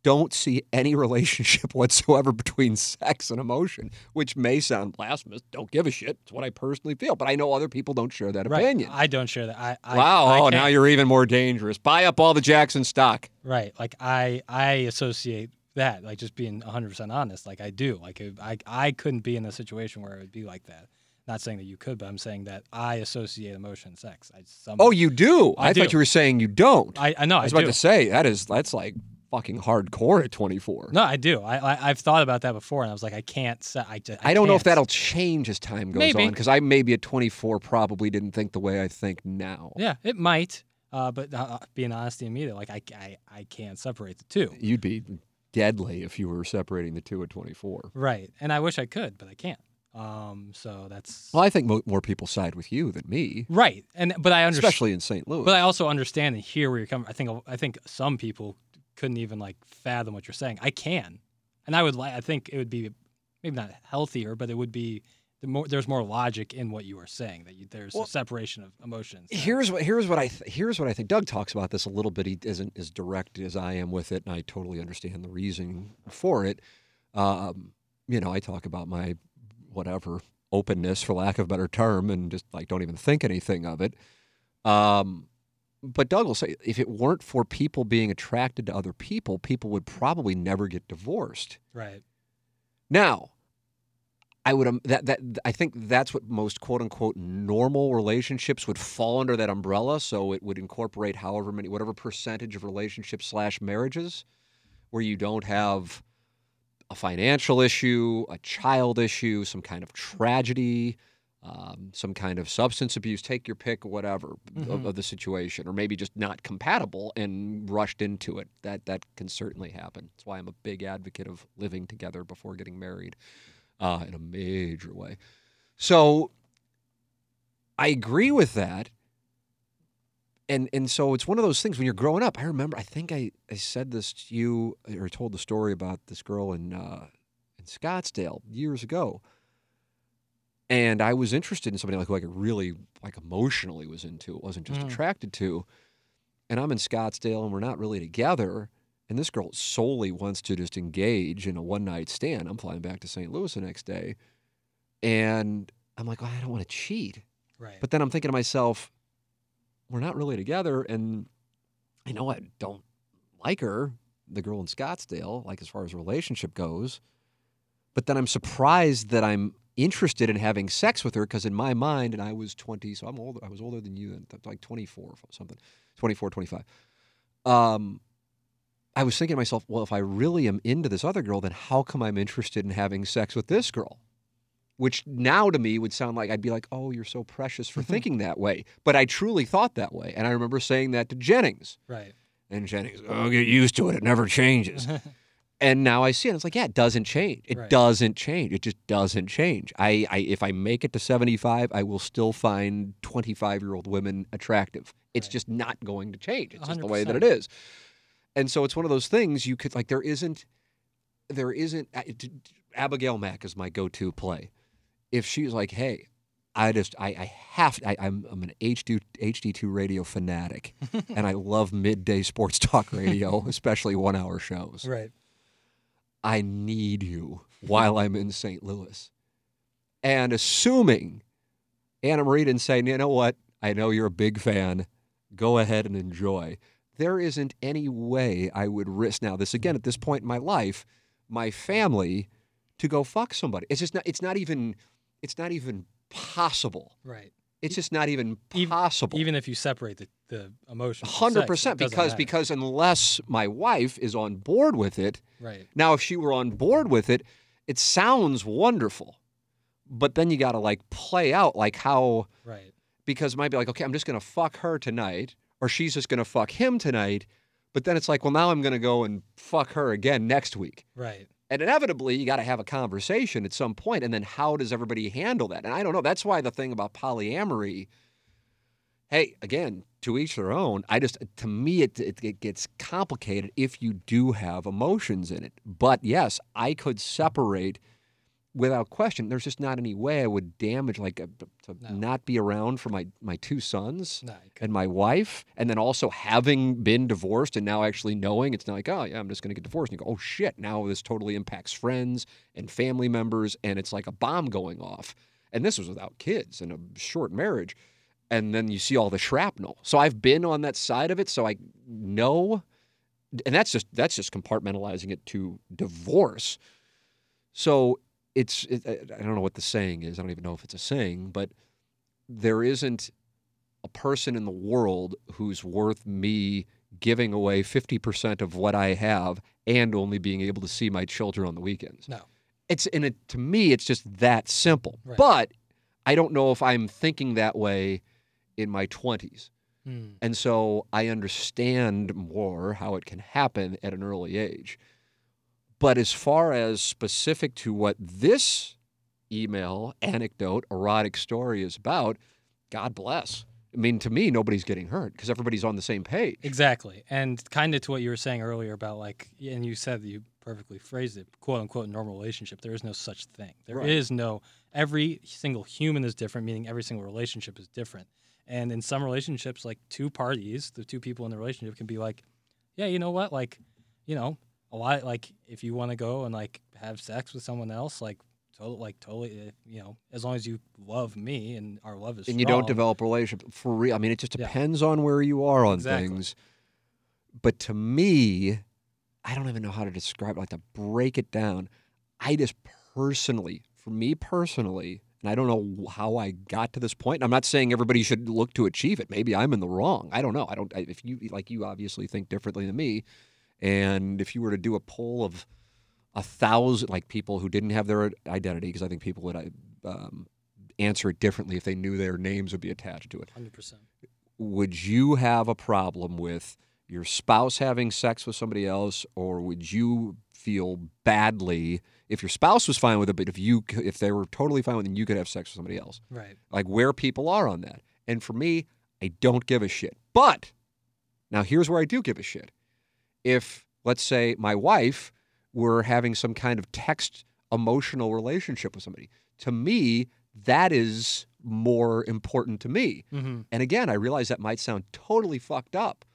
don't see any relationship whatsoever between sex and emotion, which may sound blasphemous. Don't give a shit. It's what I personally feel. But I know other people don't share that right. opinion. I don't share that. I, I wow. I oh, can't- now you're even more dangerous. Buy up all the Jackson stock. Right. Like I I associate that like just being 100% honest like I do. Like I I couldn't be in a situation where it would be like that. Not saying that you could, but I'm saying that I associate emotion and sex. I some Oh, you do? I thought do. you were saying you don't. I I know I I, was do. about to say that is that's like fucking hardcore at 24. No, I do. I, I I've thought about that before and I was like I can't I just I, don't know if that'll change as time goes Maybe. on because I maybe at 24 probably didn't think the way I think now. Yeah, it might. Uh, but uh, being honest in me, that like I, I I can't separate the two. You'd be deadly if you were separating the two at 24. Right. And I wish I could, but I can't. Um. So that's Well, I think mo- more people side with you than me, right. And but I understand. especially in St. Louis. But I also understand and hear where you're coming. I think I think some people couldn't even like fathom what you're saying. I can, and I would like. I think it would be maybe not healthier, but it would be the more. There's more logic in what you are saying. That you, there's Well, a separation of emotions. here's what here's what I th- here's what I think. Doug talks about this a little bit. He isn't as direct as I am with it, and I totally understand the reason for it. Um, you know, I talk about my whatever openness, for lack of a better term, and just like don't even think anything of it. Um, but Doug will say if it weren't for people being attracted to other people, people would probably never get divorced. right. Now, I would um, that that I think that's what most quote unquote normal relationships would fall under that umbrella. So it would incorporate however many whatever percentage of relationships slash marriages where you don't have a financial issue, a child issue, some kind of tragedy, um, some kind of substance abuse. Take your pick, whatever of, Mhm. of the situation, or maybe just not compatible and rushed into it. That that can certainly happen. That's why I'm a big advocate of living together before getting married, uh, in a major way. So I agree with that. And and so it's one of those things when you're growing up. I remember I think I, I said this to you or told the story about this girl in uh, in Scottsdale years ago. And I was interested in somebody like who I could really like emotionally was into. It wasn't just Mhm. attracted to. And I'm in Scottsdale and we're not really together. And this girl solely wants to just engage in a one night stand. I'm flying back to St. Louis the next day. And I'm like, I don't want to cheat. Right. But then I'm thinking to myself, we're not really together, and I know I don't like her, the girl in Scottsdale, like as far as relationship goes. But then I'm surprised that I'm interested in having sex with her because in my mind, and I was 20, so I'm older. I was older than you, like 24 or something, 24, 25. Um, I was thinking to myself, well, if I really am into this other girl, then how come I'm interested in having sex with this girl? Which now to me would sound like I'd be like, oh, you're so precious for thinking that way. But I truly thought that way. And I remember saying that to Jennings. right. And Jennings, oh, get used to it. It never changes. and now I see it. It's like, yeah, it doesn't change. It Right. doesn't change. It just doesn't change. I, I if I make it to 75, I will still find 25 year old women attractive. It's Right. just not going to change. It's just the way that it is. And so it's one of those things you could like. There isn't, there isn't. uh, Abigail Mack is my go-to play. If she's like, hey, I just I, I have I, I'm I'm an HD HD2 radio fanatic, and I love midday sports talk radio, especially one-hour shows. right. I need you while I'm in St. Louis. And assuming Anna Marie didn't say, you know what, I know you're a big fan, go ahead and enjoy. There isn't any way I would risk now, this again at this point in my life, my family to go fuck somebody. It's just not it's not even it's not even possible. Right. It's just not even possible. Even if you separate the the emotions. from hundred sex, percent it because matter. because unless my wife is on board with it, right. now, if she were on board with it, it sounds wonderful. But then you got to like play out like how, Right. because it might be like, okay, I'm just going to fuck her tonight, or she's just going to fuck him tonight. But then it's like, well, now I'm going to go and fuck her again next week. Right. And inevitably, you got to have a conversation at some point, and then how does everybody handle that? And I don't know. That's why the thing about polyamory. Hey, again, to each their own. I just, to me, it, it, it gets complicated if you do have emotions in it. But yes, I could separate without question. There's just not any way I would damage, like, uh, to No. not be around for my, my two sons No, and my wife, and then also having been divorced and now actually knowing it's not like, oh, yeah, I'm just going to get divorced. And you go, oh, shit, now this totally impacts friends and family members, and it's like a bomb going off. And this was without kids and a short marriage. And then you see all the shrapnel. So I've been on that side of it, so I know. And that's just that's just compartmentalizing it to divorce. So it's it, I don't know what the saying is. I don't even know if it's a saying, but there isn't a person in the world who's worth me giving away 50% of what I have and only being able to see my children on the weekends. No. It's and it to me it's just that simple. Right. But I don't know if I'm thinking that way in my 20s. Hmm. And so I understand more how it can happen at an early age. But as far as specific to what this email, anecdote, erotic story is about, God bless. I mean, to me, nobody's getting hurt because everybody's on the same page. Exactly. And kind of to what you were saying earlier about like, and you said that you perfectly phrased it, quote unquote, normal relationship. There is no such thing. There is Right. no, every single human is different, meaning every single relationship is different. And in some relationships, like two parties, the two people in the relationship can be like, yeah, you know what? Like, you know, a lot, like if you want to go and like have sex with someone else, like, totally, like totally, uh, you know, as long as you love me and our love is and you don't develop a relationship for real. I mean, it just Yeah. depends on where you are on Exactly. things. But to me, I don't even know how to describe it, like to break it down. I just personally, for me personally, and I don't know how I got to this point. I'm not saying everybody should look to achieve it. Maybe I'm in the wrong. I don't know. I don't. I- If you like, you obviously think differently than me. And if you were to do a poll of a thousand, like people who didn't have their identity, because I think people would um, answer it differently if they knew their names would be attached to it. 100%. Would you have a problem with your spouse having sex with somebody else, or would you feel badly if your spouse was fine with it, but if you if they were totally fine with it, you could have sex with somebody else? Right. Like where people are on that. And for me, I don't give a shit. But now here's where I do give a shit. If let's say my wife were having some kind of text emotional relationship with somebody, to me that is more important to me. Mm-hmm. And again, I realize that might sound totally fucked up,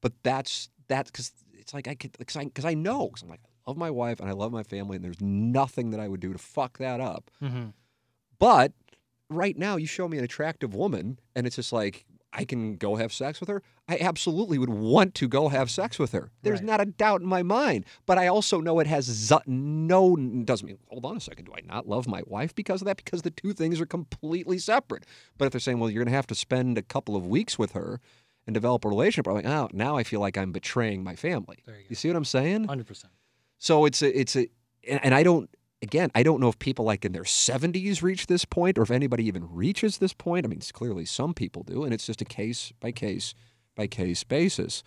but that's that's because it's like I could because I, 'cause I know 'cause I'm like I love my wife and I love my family and there's nothing that I would do to fuck that up. Mm-hmm. But right now, you show me an attractive woman, and it's just like I can go have sex with her. I absolutely would want to go have sex with her. There's Right. not a doubt in my mind. But I also know it has z- no doesn't mean. Hold on a second. Do I not love my wife because of that? Because the two things are completely separate. But if they're saying, well, you're going to have to spend a couple of weeks with her and develop a relationship, I'm like, oh, now I feel like I'm betraying my family. You. You see what I'm saying? 100%. So it's a, it's a, and and I don't, again, I don't know if people like in their 70s reach this point or if anybody even reaches this point. I mean, it's clearly some people do, and it's just a case by case by case basis.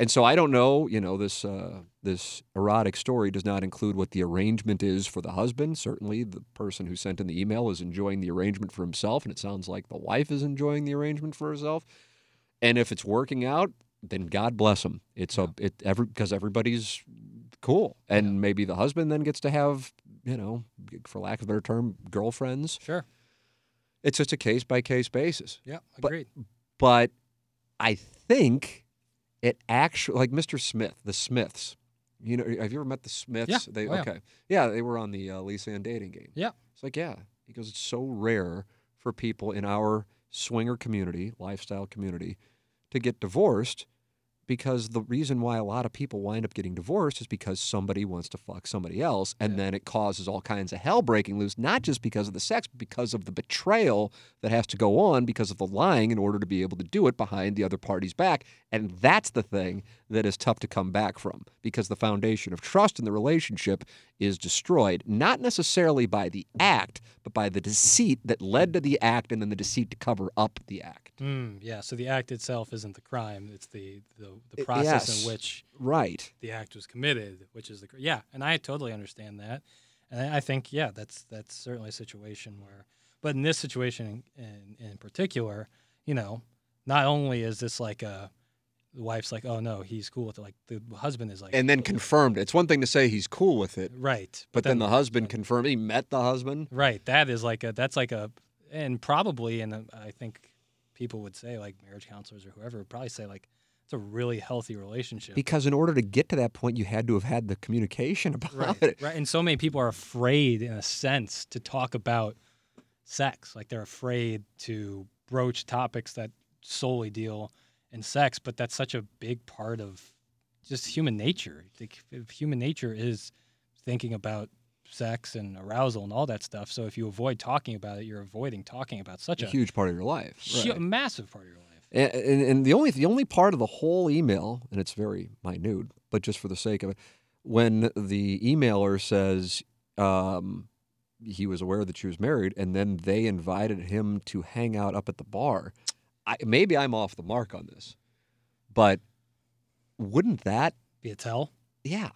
And so I don't know, you know, this uh, this erotic story does not include what the arrangement is for the husband. Certainly, the person who sent in the email is enjoying the arrangement for himself, and it sounds like the wife is enjoying the arrangement for herself. And if it's working out, then God bless them. It's a it every because everybody's cool, and maybe the husband then gets to have you know, for lack of a better term, girlfriends. Sure. It's just a case by case basis. Yeah. But- Agreed. But I think it actually like Mr. Smith, the Smiths. You know, have you ever met the Smiths? Yeah. They Oh, yeah. okay. Yeah, they were on the uh, Lisa Ann dating game. Yeah. It's like, yeah. He goes, it's so rare for people in our swinger community, lifestyle community, to get divorced because the reason why a lot of people wind up getting divorced is because somebody wants to fuck somebody else and Yeah. then it causes all kinds of hell breaking loose not just because of the sex but because of the betrayal that has to go on because of the lying in order to be able to do it behind the other party's back and that's the thing that is tough to come back from because the foundation of trust in the relationship is destroyed not necessarily by the act but by the deceit that led to the act and then the deceit to cover up the act Mm, yeah. So the act itself isn't the crime; it's the the the process yes. in which Right. the act was committed, which is the yeah, and I totally understand that, and I I think yeah, that's that's certainly a situation where, but in this situation in in particular, you know, not only is this like a the wife's like, oh no, he's cool with it, like the husband is like, And then confirmed. it. It's one thing to say he's cool with it, right, but then the husband confirmed he met the husband. right, that is like a that's like a, and probably, and I think people would say like marriage counselors or whoever would probably say like it's a really healthy relationship. Because in order to get to that point, you had to have had the communication about right, it. right. And so many people are afraid, in a sense, to talk about sex. Like they're afraid to broach topics that solely deal in sex. But that's such a big part of just human nature. Like, if human nature is thinking about sex and arousal and all that stuff. So if you avoid talking about it, you're avoiding talking about such A a, huge part of your life. hu- Right. massive part of your life. And, and, and the only the only part of the whole email, and it's very minute, but just for the sake of it, when the emailer says um, he was aware that she was married, and then they invited him to hang out up at the bar. I, maybe I'm off the mark on this, but wouldn't that? Be a tell. Yeah,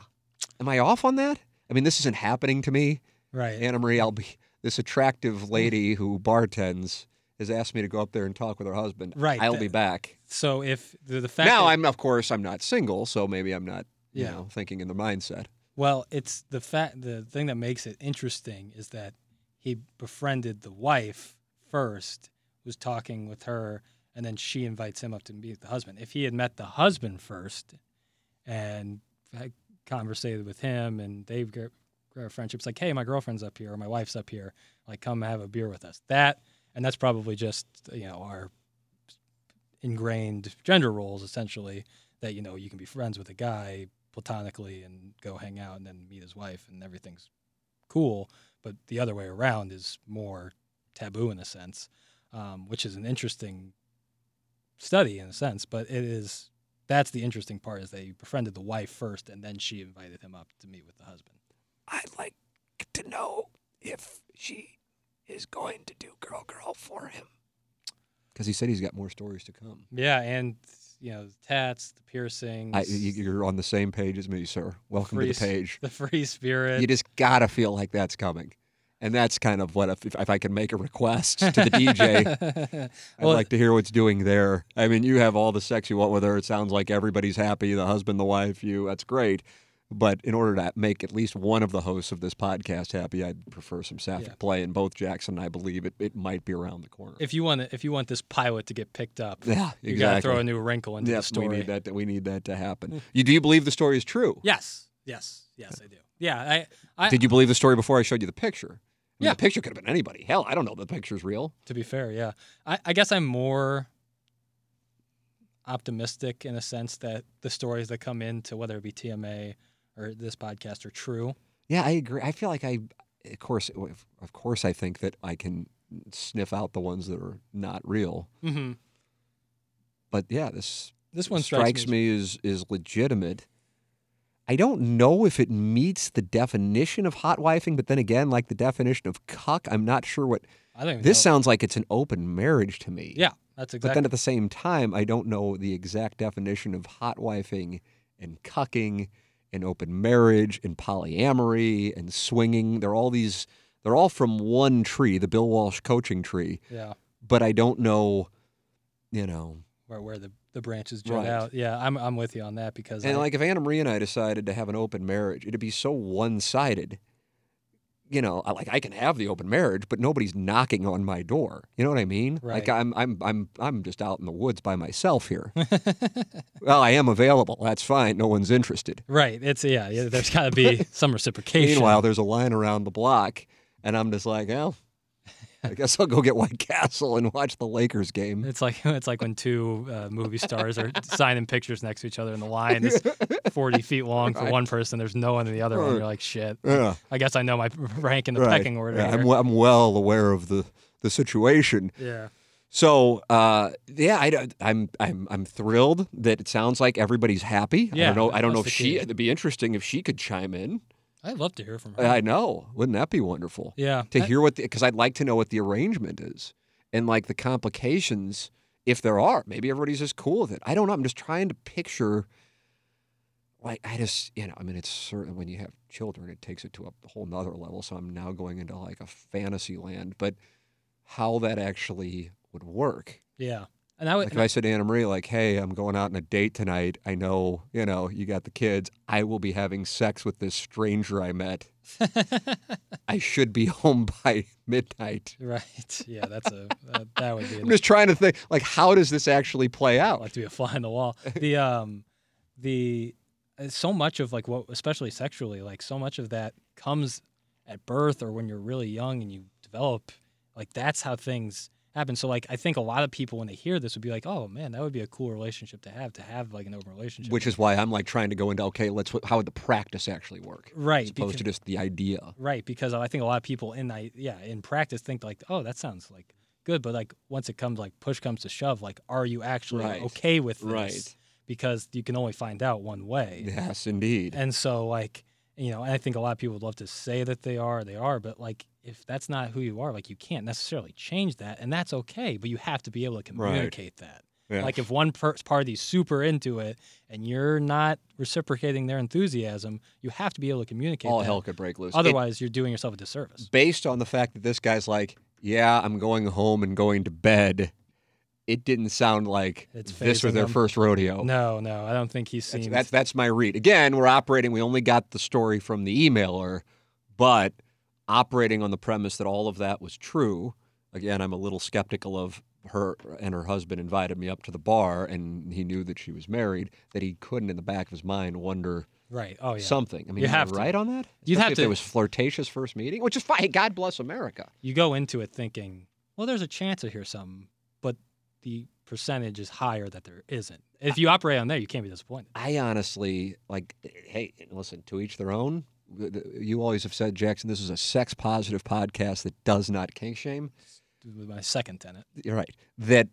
am I off on that? I mean, this isn't happening to me. Right. Anna Marie, I'll be this attractive mm. lady who bartends has asked me to go up there and talk with her husband. Right, I'll be back. so if the, the fact Now that- I'm of course I'm not single, so maybe I'm not you Yeah. know thinking in the mindset. Well, it's the fact the thing that makes it interesting is that he befriended the wife first, was talking with her, and then she invites him up to meet the husband. If he had met the husband first and had conversated with him and they've got got friendships like, hey, my girlfriend's up here or my wife's up here, like come have a beer with us. That and that's probably just you know our ingrained gender roles essentially that you know you can be friends with a guy platonically and go hang out and then meet his wife and everything's cool but the other way around is more taboo in a sense um, which is an interesting study in a sense but it is that's the interesting part is that he befriended the wife first and then she invited him up to meet with the husband I'd like to know if she is going to do girl girl for him. Because he said he's got more stories to come. yeah and you know the tats the piercings I, you- you're on the same page as me, sir. Welcome to the page. the free spirit You just gotta feel like that's coming, and that's kind of what if, if I can make a request to the DJ. I'd Well- like to hear what's doing there. I mean, you have all the sex you want with her. It sounds like everybody's happy. The husband, the wife, you. That's great. But in order to make at least one of the hosts of this podcast happy, I'd prefer some sapphic Yeah. play. And both Jackson and I believe it, it might be around the corner. if you want to, if you want this pilot to get picked up yeah, exactly. you got to throw a new wrinkle into the yes, we need that. To, we need that to happen. Hmm. You do you believe the story is true? Yes, yes, yes, I do. Yeah, I, I Did you believe the story before I showed you the picture? Yeah. The picture could have been anybody. Hell, I don't know if the picture's real. to be fair, yeah, I, I guess I'm more optimistic in a sense that the stories that come into whether it be TMA or this podcast are true. Yeah, I agree. I feel like I, of course, of course, I think that I can sniff out the ones that are not real. Mm-hmm. But yeah, this This one strikes strikes, me as is legitimate. I don't know if it meets the definition of hot wifing, but then again, like the definition of cuck, I'm not sure what. I don't This know. sounds like it's an open marriage to me. Yeah, that's exactly. But then at the same time, I don't know the exact definition of hot wifing and cucking and open marriage and polyamory and swinging. They're all these, they're all from one tree, the Bill Walsh coaching tree. yeah, But I don't know, you know. where where the the branches jut Right. out. Yeah, I'm I'm with you on that because And I, like if Anna Marie and I decided to have an open marriage, it'd be so one sided. You know, I- like I can have the open marriage, but nobody's knocking on my door. You know what I mean? Like Right. I'm I'm I'm I'm just out in the woods by myself here. well, I am available. That's fine. No one's interested. right. It's yeah. yeah there's got to be some reciprocation. Meanwhile, there's a line around the block, and I'm just like, well, I guess I'll go get White Castle and watch the Lakers game. It's like it's like when two uh, movie stars are signing pictures next to each other, and the line is forty feet long for Right. one person. There's no one in the other one. You're like, shit. Yeah. I guess I know my rank in the Right. pecking order. Yeah, I'm, I'm well aware of the the situation. yeah. So uh, yeah, I, don't- I'm I'm I'm thrilled that it sounds like everybody's happy. Yeah, I don't know. I don't know if she. key. It'd be interesting if she could chime in. I'd love to hear from her. I know. Wouldn't that be wonderful? yeah. To I- hear what because I'd like to know what the arrangement is and like the complications if there are, maybe everybody's just cool with it. I don't know. I'm just trying to picture. Like I just, you know, I mean, it's certain when you have children, it takes it to a whole nother level. So I'm now going into like a fantasy land, but how that actually would work. Yeah. And I would, Like if I said to Anna Marie, like, "Hey, I'm going out on a date tonight. I know, you know, you got the kids. I will be having sex with this stranger I met. I should be home by midnight." right. Yeah, that's a that, that would be. I'm just trying to think, like, how does this actually play I'd out? like to be a fly on the wall. The um, the uh, so much of like what, especially sexually, like so much of that comes at birth or when you're really young and you develop. Like that's how things happen. So like I think a lot of people when they hear this would be like, oh man, that would be a cool relationship to have to have like an open relationship. Which is why I'm like trying to go into okay, let's how would the practice actually work, right as opposed to just the idea. Right, because I think a lot of people in I yeah in practice think like, oh, that sounds like good, but like once it comes like push comes to shove, like, are you actually Right. okay with this? Right. Because you can only find out one way, Yes, indeed. and so like you know, and I think a lot of people would love to say that they are, they are, but like if that's not who you are, like you can't necessarily change that, and that's okay, but you have to be able to Right. communicate that. Yeah. Like if one per- party's super into it and you're not reciprocating their enthusiasm, you have to be able to communicate. all that. hell could break loose. It- Otherwise, you're doing yourself a disservice. based on the fact that this guy's like, yeah, I'm going home and going to bed. It didn't sound like It's this was their them. first rodeo. No, no, I don't think he's That's, seen. that's that's my read. Again, we're operating. We only got the story from the emailer, but operating on the premise that all of that was true. Again, I'm a little skeptical of her and her husband invited me up to the bar, and he knew that she was married. That he couldn't, in the back of his mind, wonder right. Oh yeah. something. I mean, You I have to. right on that. You'd Especially have if to- was flirtatious first meeting, which is fine. Hey, God bless America. You go into it thinking, well, there's a chance to hear something, but the percentage is higher that there isn't. If you operate on there, you can't be disappointed. I honestly like. Hey, listen. To each their own. You always have said, Jackson, this is a sex positive podcast that does not kink shame. With my second tenant. You're right. That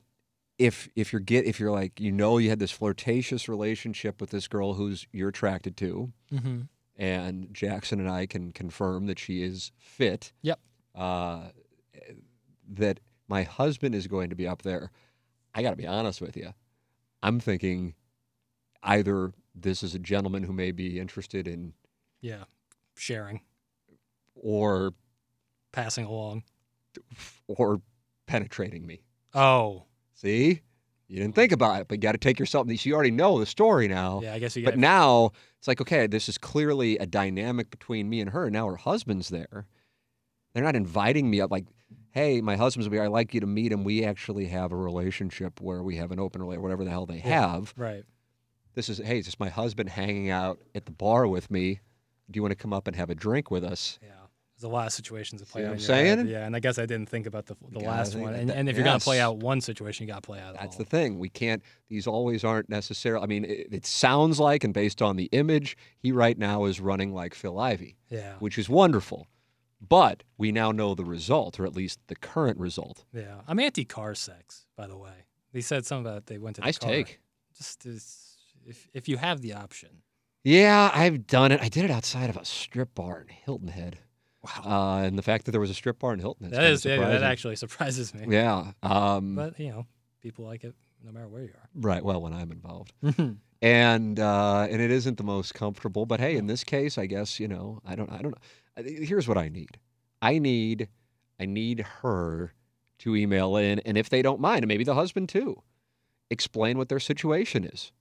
if if you're get if you're like you know you had this flirtatious relationship with this girl who's you're attracted to, Mm-hmm. and Jackson and I can confirm that she is fit. Yep. Uh, that my husband is going to be up there. I got to be honest with you. I'm thinking either this is a gentleman who may be interested in, Yeah. Sharing, or passing along. or penetrating me. Oh, See, you didn't think about it, but you got to take yourself. You already know the story now. yeah. I guess you But now it's like, okay, this is clearly a dynamic between me and her. Now her husband's there. They're not inviting me up like, hey, my husband's here. I'd like you to meet him. We actually have a relationship where we have an open relationship, whatever the hell they Yeah. have. right. This is, hey, it's just my husband hanging out at the bar with me. Do you want to come up and have a drink with us? Yeah. There's a lot of situations that play out. I'm your head. saying? Yeah, and I guess I didn't think about the the last one. And, that. and if you're gonna play out one situation, you gotta play out. That's all. the thing. We can't, these always aren't necessarily, I mean, it, it sounds like, and based on the image, he right now is running like Phil Ivey. Yeah. which is wonderful. But we now know the result, or at least the current result. Yeah. I'm anti car sex, by the way. They said something about they went to the Nice car. take. Just is, if if you have the option. Yeah, I've done it. I did it outside of a strip bar in Hilton Head. Wow. Uh, and the fact that there was a strip bar in Hilton Head. that is yeah, that actually surprises me. Yeah. Um, But you know, people like it no matter where you are. right. Well, when I'm involved. And uh, and it isn't the most comfortable, but hey, in this case, I guess you know, I don't, I don't know. Here's what I need. I need, I need her to email in, and if they don't mind, and maybe the husband too, explain what their situation is.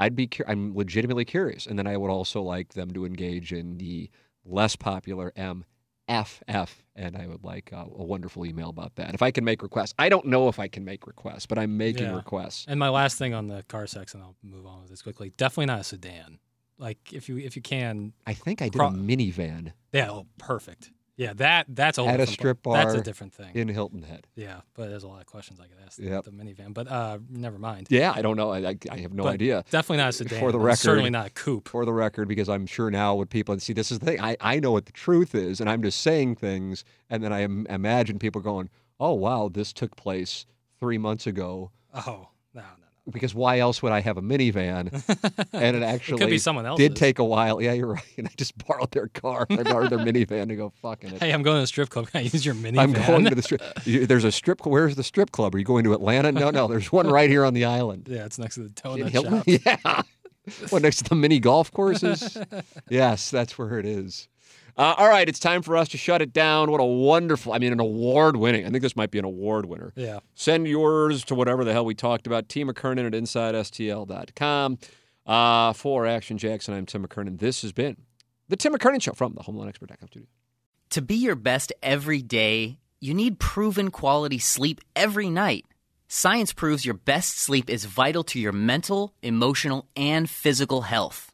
I'd be, I'm legitimately curious, and then I would also like them to engage in the less popular MFF, and I would like uh, a wonderful email about that. If I can make requests, I don't know if I can make requests, but I'm making Yeah. requests. and my last thing on the car sex, and I'll move on with this quickly. Definitely not a sedan. Like if you if you can, I think I did Cro- a minivan. yeah, oh, perfect. Yeah, that that's a At a strip bar. That's a different thing. in Hilton Head. yeah, but there's a lot of questions I could ask Yep. the minivan. But uh, never mind. Yeah, I don't know. I, I, I have no But idea. Definitely not a sedan. For the record, certainly not a coupe. For the record, because I'm sure now what people and see, this is the thing. I, I know what the truth is, and I'm just saying things, and then I im- imagine people going, "Oh wow, this took place three months ago." Oh no, no. Because why else would I have a minivan? And it actually could be someone else did take a while. Yeah, you're right. And I just borrowed their car. I borrowed their minivan to go fucking it. Hey, I'm going to the strip club. Can I use your minivan? I'm going to the strip. There's a strip. Club where's the strip club? Are you going to Atlanta? No, no. There's one right here on the island. Yeah, it's next to the donut shop. Yeah. what next to the mini golf courses? yes, that's where it is. Uh, all right, it's time for us to shut it down. What a wonderful, I mean, an award winning. I think this might be an award winner. Yeah. Send yours to whatever the hell we talked about. T. McKernan at InsideSTL.com. Uh, for Action Jackson, I'm Tim McKernan. This has been the Tim McKernan Show from the HomeLoanExpert.com studio. To be your best every day, you need proven quality sleep every night. Science proves your best sleep is vital to your mental, emotional, and physical health.